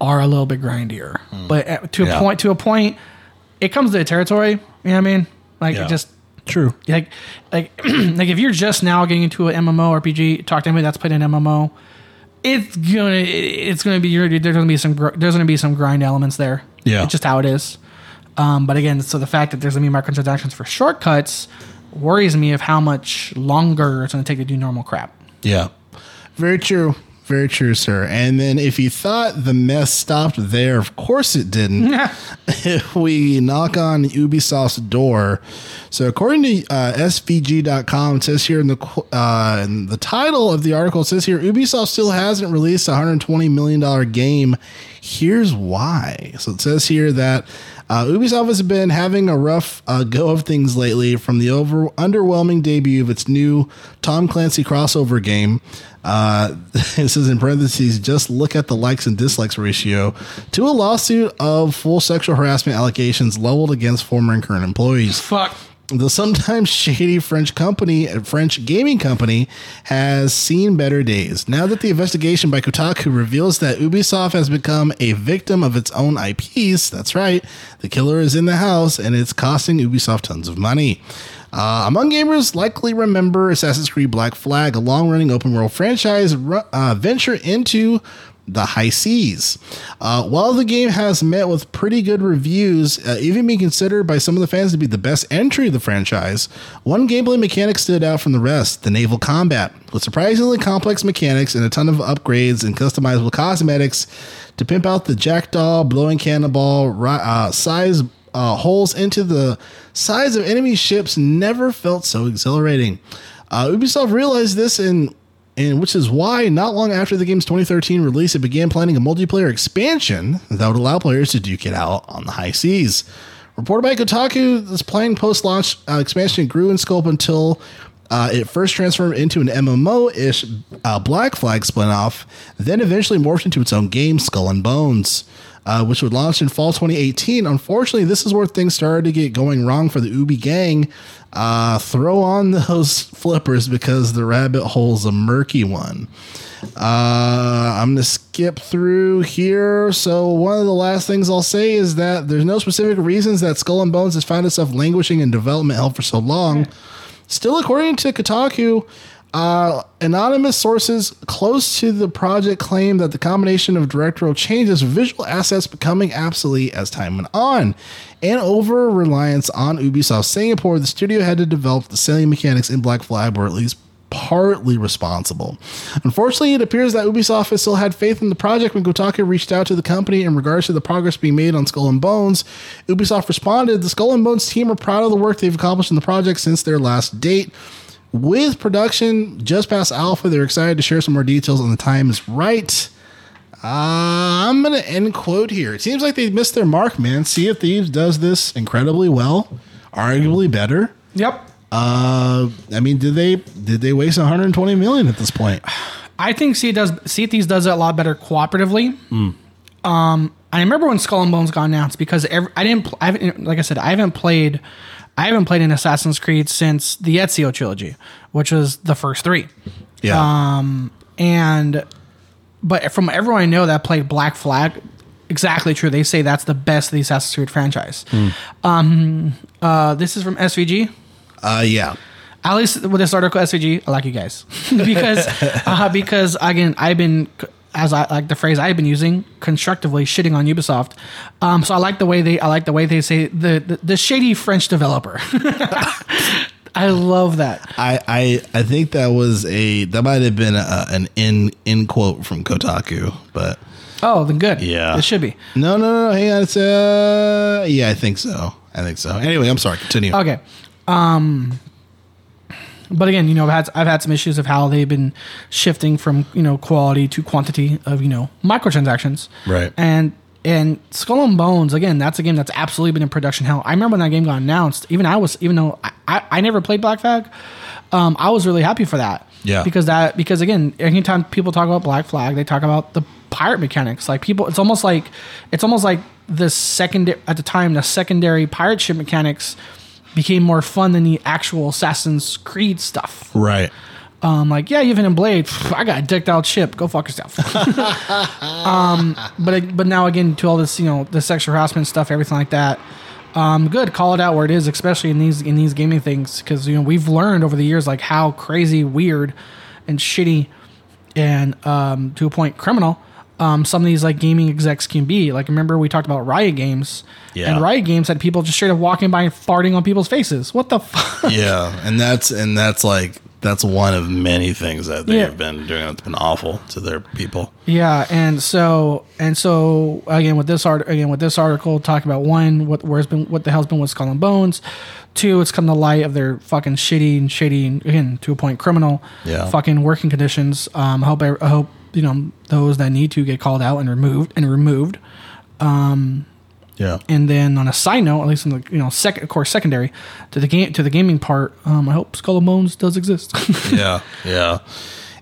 are a little bit grindier. But uh, to a point, to a point, it comes to the territory. You know what I mean? Like Yeah. it just True. like like [CLEARS THROAT] like if you're just now getting into an MMO RPG, talk to anybody that's played an MMO. It's gonna it's gonna be you're- there's gonna be some gr- there's gonna be some grind elements there. Yeah. it's just how it is. Um, but again, so the fact that there's gonna be microtransactions for shortcuts worries me of how much longer it's gonna take to do normal crap. Yeah. Very true. Very true, sir. And then if you thought the mess stopped there, of course it didn't. [LAUGHS] if [LAUGHS] we knock on Ubisoft's door. So according to uh, SVG.com, it says here in the uh, in the title of the article, it says here Ubisoft still hasn't released a $120 million game. Here's why. So it says here that uh, Ubisoft has been having a rough uh, go of things lately from the over underwhelming debut of its new Tom Clancy crossover game. Uh, [LAUGHS] this is in parentheses, just look at the likes and dislikes ratio to a lawsuit of full sexual harassment allegations leveled against former and current employees Fuck. The sometimes [LAUGHS] shady French company, French gaming company, has seen better days. Now that the investigation by Kotaku reveals that Ubisoft has become a victim of its own IPs, that's right, the killer is in the house and it's costing Ubisoft tons of money. Uh, among gamers likely remember Assassin's Creed Black Flag, a long running open world franchise uh, venture into the high seas. Uh, while the game has met with pretty good reviews, uh, even being considered by some of the fans to be the best entry of the franchise, one gameplay mechanic stood out from the rest the naval combat. With surprisingly complex mechanics and a ton of upgrades and customizable cosmetics to pimp out the jackdaw, blowing cannonball, uh, size uh, holes into the sides of enemy ships never felt so exhilarating. Uh, Ubisoft realized this in and which is why not long after the game's 2013 release, it began planning a multiplayer expansion that would allow players to duke it out on the high seas. Reported by Kotaku, this planned post-launch uh, expansion grew in scope until uh, it first transformed into an MMO-ish uh, Black Flag spin-off, then eventually morphed into its own game, Skull and Bones uh, which would launch in fall 2018. Unfortunately, this is where things started to get going wrong for the Ubi gang. Uh, throw on those [LAUGHS] flippers because the rabbit hole's a murky one. Uh, I'm going to skip through here. So, one of the last things I'll say is that there's no specific reasons that Skull and Bones has found itself languishing in development hell for so long. Still, according to Kotaku, uh, anonymous sources close to the project claim that the combination of directorial changes, visual assets becoming obsolete as time went on, and over reliance on Ubisoft Singapore, the studio had to develop the sailing mechanics in Black Flag, were at least partly responsible. Unfortunately, it appears that Ubisoft has still had faith in the project when Kotaku reached out to the company in regards to the progress being made on Skull and Bones. Ubisoft responded, "The Skull and Bones team are proud of the work they've accomplished in the project since their last date." With production just past alpha, they're excited to share some more details on the time is right. Uh, I'm gonna end quote here. It seems like they missed their mark, man. Sea of Thieves does this incredibly well, arguably better. Yep. Uh, I mean, did they did they waste 120 million at this point? I think Sea does Sea of Thieves does it a lot better cooperatively. Um, I remember when Skull and Bones got announced because every, I didn't. I haven't, like I said, I haven't played. I haven't played an Assassin's Creed since the Ezio trilogy, which was the first three. Yeah, And but from everyone I know that played Black Flag, exactly true. They say that's the best of the Assassin's Creed franchise. Um, uh, this is from SVG. uh, yeah, at least with this article, SVG, I like you guys [LAUGHS] because [LAUGHS] uh, because again, I've been as I like the phrase I've been using constructively shitting on Ubisoft. Um, so I like the way they I like the way they say the the, the shady French developer. [LAUGHS] I love that. I, I I think that was a that might have been a, an in in quote from Kotaku, but Oh, then good. Yeah. it should be. no no no hang on it's uh yeah I think so I think so anyway I'm sorry continue Okay. Um but again, you know, I've had I've had some issues of how they've been shifting from, you know, quality to quantity of, you know, microtransactions. Right. And and Skull and Bones, again, that's a game that's absolutely been in production hell. I remember when that game got announced, even I was even though I, I, I never played Black Flag, um, I was really happy for that. Yeah. Because that because again, anytime people talk about Black Flag, they talk about the pirate mechanics. Like people it's almost like it's almost like the second at the time, the secondary pirate ship mechanics became more fun than the actual Assassin's Creed stuff. right Um, like, yeah, even in Blade, pff, I got a decked out ship. Go fuck yourself. [LAUGHS] um, but but now again, to all this, you know, the sexual harassment stuff, everything like that. Um, good, call it out where it is, especially in these in these gaming things, because you know we've learned over the years like how crazy, weird, and shitty, and um, to a point criminal. Um, some of these like gaming execs can be like. Remember we talked about Riot Games, Yeah. and Riot Games had people just straight up walking by and farting on people's faces. What the fuck? yeah and that's and that's like that's one of many things that they've Yeah. been doing that's been awful to their people Yeah, and so and so again with this art again with this article talking about one what where's been what the hell's been with Skull and Bones, two it's come to light of their fucking shitty and shady and again to a point criminal Yeah. fucking working conditions. Um, I hope I, I hope you know those that need to get called out and removed and removed. Um, yeah And then on a side note, at least in the you know second of course secondary to the game to the gaming part, um, I hope Skull and Bones does exist. [LAUGHS] yeah, yeah.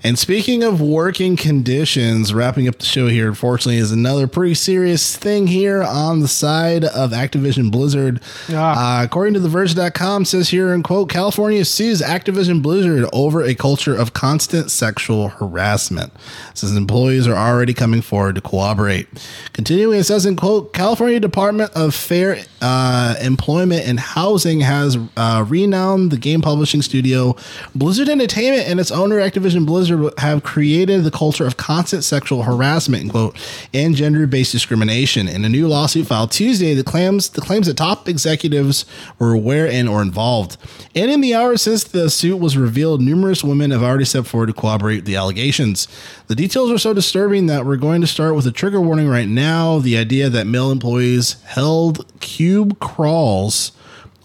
And speaking of working conditions, wrapping up the show here, unfortunately, is another pretty serious thing here on the side of Activision Blizzard. Yeah. Uh, according to TheVerge.com, says here in quote, California sues Activision Blizzard over a culture of constant sexual harassment. It says employees are already coming forward to cooperate. Continuing, it says in quote, California Department of Fair uh, Employment and Housing has uh, renowned the game publishing studio Blizzard Entertainment and its owner Activision Blizzard have created the culture of constant sexual harassment, quote, and gender-based discrimination. In a new lawsuit filed Tuesday, the claims the claims that top executives were aware and or involved. And in the hours since the suit was revealed, numerous women have already stepped forward to corroborate the allegations. The details are so disturbing that we're going to start with a trigger warning right now. The idea that male employees held cube crawls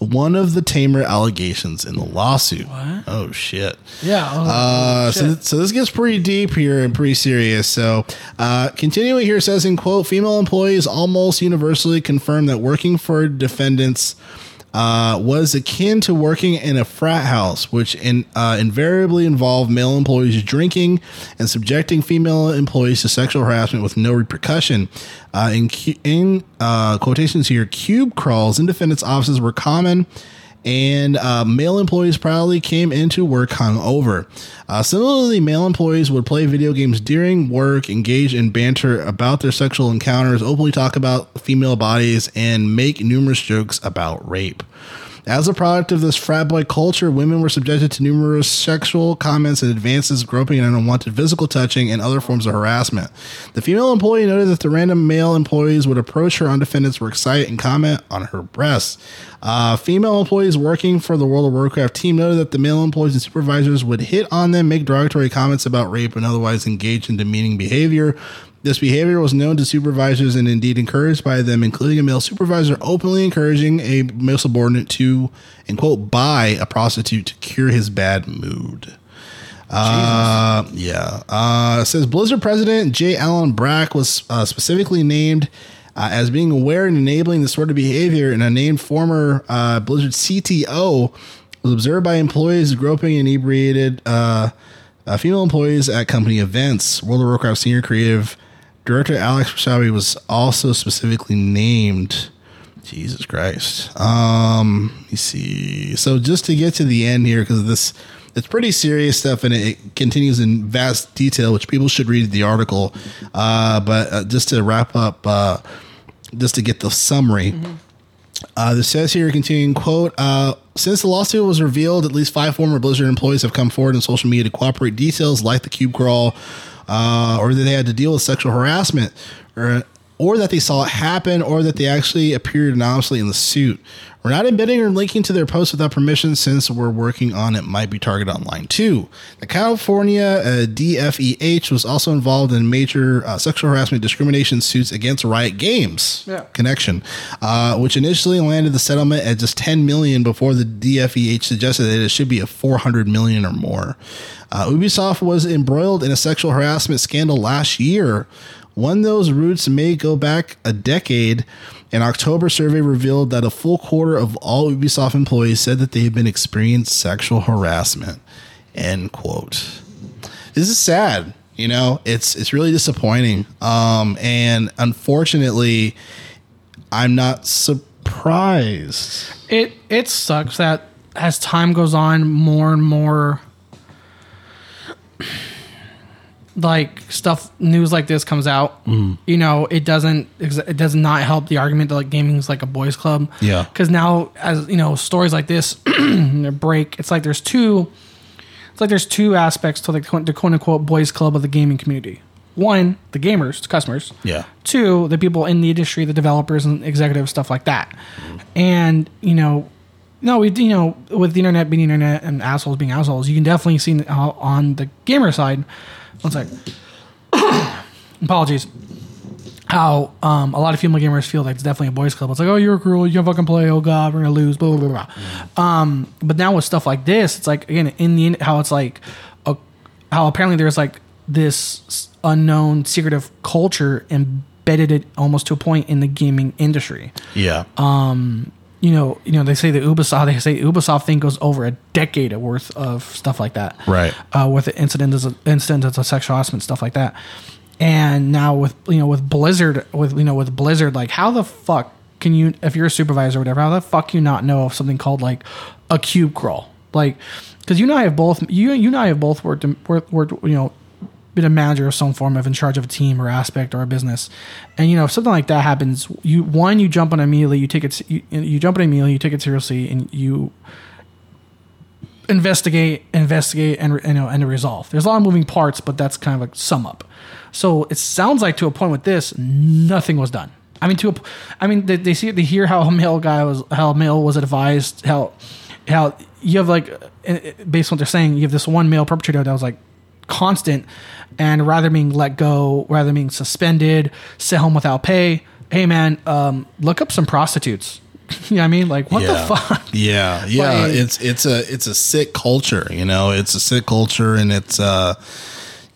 one of the tamer allegations in the lawsuit. Oh shit. yeah. Uh, so, so this gets pretty deep here and pretty serious. So, uh, continuing here says in quote, female employees almost universally confirm that working for defendants uh, was akin to working in a frat house, which in, uh, invariably involved male employees drinking and subjecting female employees to sexual harassment with no repercussion. Uh, in in uh, quotations here, cube crawls in defendants' offices were common and uh, male employees proudly came into work hungover. Uh, similarly, male employees would play video games during work, engage in banter about their sexual encounters, openly talk about female bodies, and make numerous jokes about rape. As a product of this frat boy culture, women were subjected to numerous sexual comments and advances, groping and unwanted physical touching, and other forms of harassment. The female employee noted that the random male employees would approach her on defendants, were excited, and comment on her breasts. Uh, female employees working for the World of Warcraft team noted that the male employees and supervisors would hit on them, make derogatory comments about rape, and otherwise engage in demeaning behavior. This behavior was known to supervisors and indeed encouraged by them, including a male supervisor openly encouraging a male subordinate to, and quote, buy a prostitute to cure his bad mood. Uh, yeah. Uh, it says Blizzard president J. Allen Brack was uh, specifically named uh, as being aware and enabling this sort of behavior, and a named former uh, Blizzard CTO was observed by employees groping inebriated uh, uh, female employees at company events. World of Warcraft senior creative director Alex Rasawi was also specifically named. Jesus Christ. Um, let me see. So just to get to the end here, because this it's pretty serious stuff, and it, it continues in vast detail, which people should read the article. Uh, but uh, just to wrap up, uh, just to get the summary. Uh, this says here, continuing quote, uh, since the lawsuit was revealed, at least five former Blizzard employees have come forward in social media to cooperate details like the cube crawl, uh, or that they had to deal with sexual harassment, or or that they saw it happen, or that they actually appeared anonymously in the suit. We're not embedding or linking to their posts without permission since we're working on it might be targeted online too. The California uh, DFEH was also involved in major uh, sexual harassment discrimination suits against Riot Games Yeah. connection, uh, which initially landed the settlement at just 10 million before the DFEH suggested that it should be a 400 million or more. Uh, Ubisoft was embroiled in a sexual harassment scandal last year. One those roots may go back a decade. An October survey revealed that a full quarter of all Ubisoft employees said that they had been experienced sexual harassment. End quote. This is sad. You know, it's it's really disappointing. Um, and unfortunately, I'm not surprised. It it sucks that as time goes on, more and more like stuff news like this comes out. Mm. You know, it doesn't it does not help the argument that like gaming is like a boys club. Yeah. because now as you know stories like this [CLEARS THROAT] break, it's like there's two. It's like there's two aspects to like the quote unquote boys club of the gaming community. One, the gamers, the customers. Yeah. Two, the people in the industry, the developers and executives, stuff like that. Mm. And you know, no, we you know with the internet being internet and assholes being assholes, you can definitely see uh, on the gamer side. One sec. [COUGHS] Apologies. How um, a lot of female gamers feel like it's definitely a boys' club. It's like, oh, you're a girl, you can't fucking play. Oh God, we're gonna lose. Blah blah blah. blah. Um, but now with stuff like this, it's like again in the how it's like, a, how apparently there's like this unknown secretive culture embedded it almost to a point in the gaming industry Yeah. You know, you know, they say the Ubisoft, they say Ubisoft thing goes over a decade worth of stuff like that, Right. Uh, with the incidents, incidents of sexual harassment, stuff like that, and now with you know with Blizzard, with you know with Blizzard, like how the fuck can you, if you're a supervisor or whatever, how the fuck you not know of something called like a cube crawl, like because you and I have both you you and I have both worked worked, worked you know been a manager of some form of in charge of a team or aspect or a business. And you know if something like that happens you one you jump on immediately you take it you, you jump on immediately you take it seriously and you investigate investigate and you know and resolve. There's a lot of moving parts but that's kind of a sum up. So it sounds like to a point with this nothing was done. I mean to a, i mean they, they see they hear how a male guy was how male was advised how how you have like uh, based on what they're saying you have this one male perpetrator that was like constant and rather being let go rather than being suspended sent home without pay hey man um, look up some prostitutes [LAUGHS] you know what i mean like what the fuck Yeah, [LAUGHS] yeah. Like- it's it's a it's a sick culture, you know. It's a sick culture, and it's uh,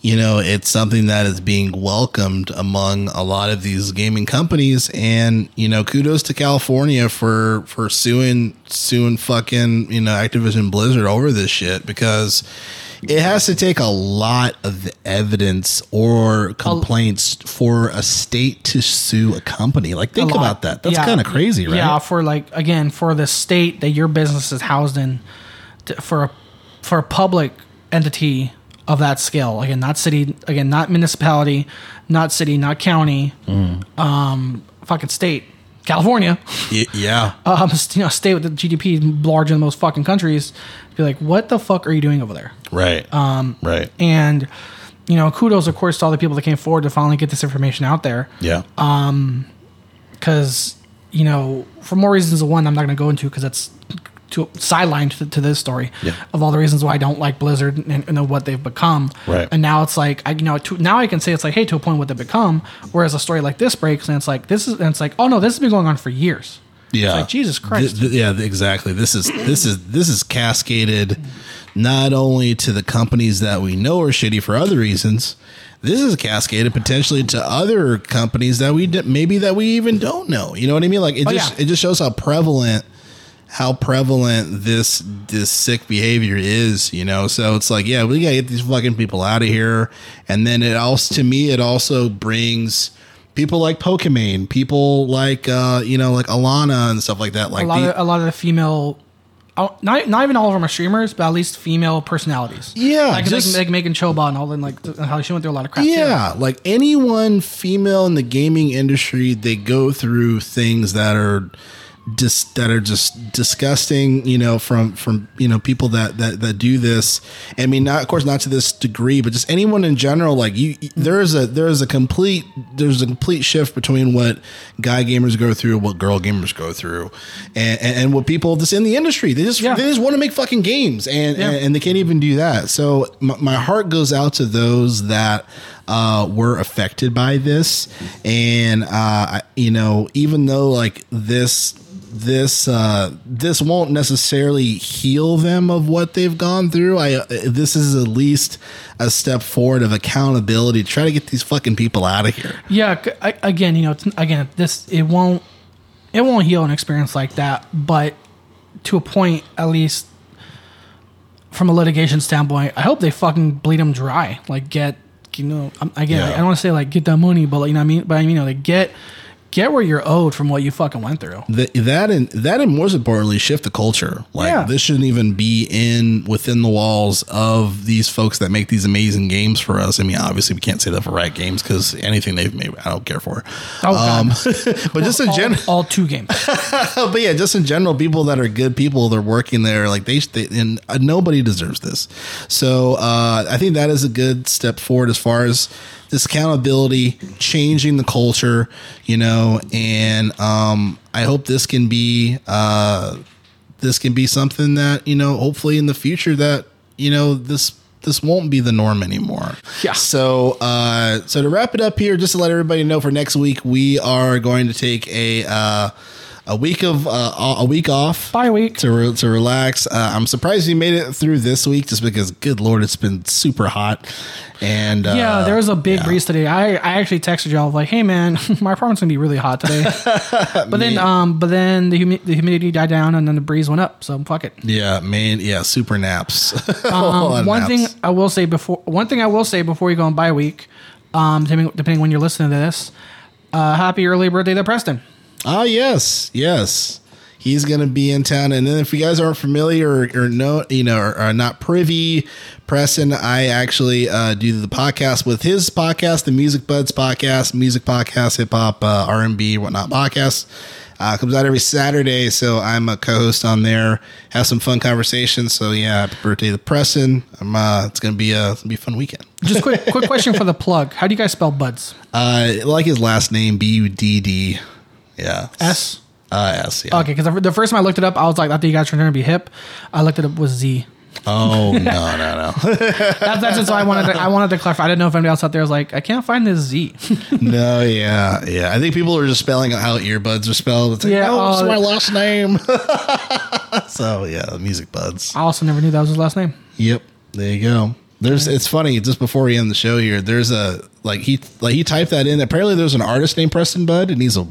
you know, it's something that is being welcomed among a lot of these gaming companies. And you know, kudos to California for for suing suing fucking you know Activision Blizzard over this shit because. It has to take a lot of evidence or complaints for a state to sue a company. Like, think about that. That's Yeah. kind of crazy, right? Yeah, for like again for the state that your business is housed in, to, for a for a public entity of that scale. Again, not city. Again, not municipality, not city, not county. Mm. Um, fucking state, California. Y- yeah. Um, you know, state with the GDP larger than most fucking countries. Be like, what the fuck are you doing over there? Right. Um, right. And you know, kudos of course to all the people that came forward to finally get this information out there. Yeah. because you know for more reasons than one i'm not going to go into because that's too sidelined to, to this story Yeah. of all the reasons why i don't like blizzard and, and what they've become Right. and now it's like i you know to, now i can say it's like hey to a point what they've become whereas a story like this breaks and it's like this is and it's like oh no this has been going on for years yeah. like, Jesus Christ. Th- th- yeah, exactly. This is this is this is cascaded not only to the companies that we know are shitty for other reasons. This is cascaded potentially to other companies that we d- maybe that we even don't know. You know what I mean? Like it Oh, just yeah. it just shows how prevalent how prevalent this this sick behavior is, you know. So it's like, yeah, we gotta get these fucking people out of here. And then it also, to me, it also brings people like Pokimane, people like uh, you know, like Alana and stuff like that. Like a lot the- of a lot of the female oh, not, not even all of them are streamers, but at least female personalities. Yeah, like, just- like, like Megan Choba and all that, like how she went through a lot of crap. too. Yeah, like anyone female in the gaming industry, they go through things that are just that are just disgusting you know from from you know people that that that do this i mean not of course not to this degree but just anyone in general like you there is a there is a complete there's a complete shift between what guy gamers go through what girl gamers go through and and, and what people just in the industry they just Yeah. they just want to make fucking games and Yeah. and, and they can't even do that so my, my heart goes out to those that uh, were affected by this, and uh, I- you know, even though like this this uh, this won't necessarily heal them of what they've gone through. I uh, this is at least a step forward of accountability to try to get these fucking people out of here. Yeah, c- I- again, you know, it's, again, this it won't it won't heal an experience like that, but to a point, at least from a litigation standpoint, I hope they fucking bleed them dry. Like get you know, I'm, again, Yeah. I don't want to say like get that money, but like, you know what I mean. But I mean, you know, like get get where you're owed from what you fucking went through. Th- that and that and most importantly shift the culture like Yeah. this shouldn't even be in within the walls of these folks that make these amazing games for us i mean obviously we can't say that for riot games because anything they've made i don't care for Oh, God. um, [LAUGHS] but just in general all two games. [LAUGHS] but yeah just in general people that are good people they're working there like they, they and uh, nobody deserves this so uh, i think that is a good step forward as far as this accountability changing the culture you know and um, i hope this can be uh, this can be something that you know hopefully in the future that you know this this won't be the norm anymore Yeah. so uh so to wrap it up here just to let everybody know for next week we are going to take a uh a week of uh, a week off Bye week. to re- to relax. Uh, I'm surprised you made it through this week, just because, good lord, it's been super hot. And uh, Yeah, there was a big yeah. breeze today. I, I actually texted y'all like, "Hey man, [LAUGHS] my apartment's gonna be really hot today." [LAUGHS] but then um, but then the humi- the humidity died down and then the breeze went up. So fuck it. Yeah, man. Yeah, super naps. [LAUGHS] Um, one naps. thing I will say before one thing I will say before you go on bye week, um, depending, depending when you're listening to this, uh, happy early birthday to Preston. Oh yes, yes. He's gonna be in town, and then if you guys aren't familiar or, or know, you know, or are not privy, Preston, I actually uh, do the podcast with his podcast, the Music Budds podcast, music podcast, hip hop, uh, R and B, whatnot podcast. Uh, comes out every Saturday, so I'm a co-host on there. Have some fun conversations. So yeah, happy birthday to Preston. I'm, uh, it's gonna be a, it's gonna be a fun weekend. Just quick quick question for the plug. How do you guys spell buds? Uh, like his last name, B U D D. Yeah, S. Uh, S. Yeah. Okay, because the first time I looked it up, I was like, I think you guys are trying to be hip. I looked it up with Z. Oh [LAUGHS] no, no, no. That, that's just why I wanted to, I wanted to clarify. I didn't know if anybody else out there was like, I can't find this Z. [LAUGHS] No, yeah, yeah. I think people are just spelling out how earbuds are spelled. It's like, Yeah, it's oh, my last name. [LAUGHS] so yeah, music buds. I also never knew that was his last name. Yep, there you go. There's. It's funny. Just before we end the show here, there's a like he like he typed that in. Apparently, there's an artist named Preston Bud, and he's a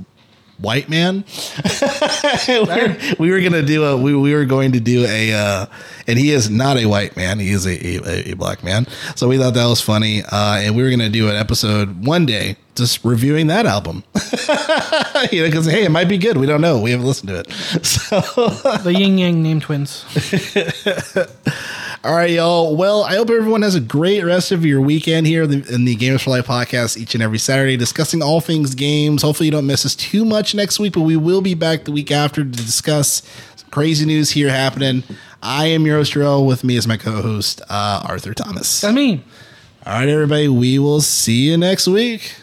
white man. [LAUGHS] we, were, we were gonna do a we, we were going to do a uh, and he is not a white man. He is a, a, a black man. So we thought that was funny, uh, and we were gonna do an episode one day just reviewing that album. [LAUGHS] you know, because hey, it might be good. We don't know. We haven't listened to it. [LAUGHS] So. The Yin Yang name twins. [LAUGHS] All right, y'all. Well, I hope everyone has a great rest of your weekend here in the, in the Gamers for Life podcast each and every Saturday, discussing all things games. Hopefully, you don't miss us too much next week, but we will be back the week after to discuss some crazy news here happening. I am your host, Joel. With me is my co host, uh, Arthur Thomas. That's me. All right, everybody. We will see you next week.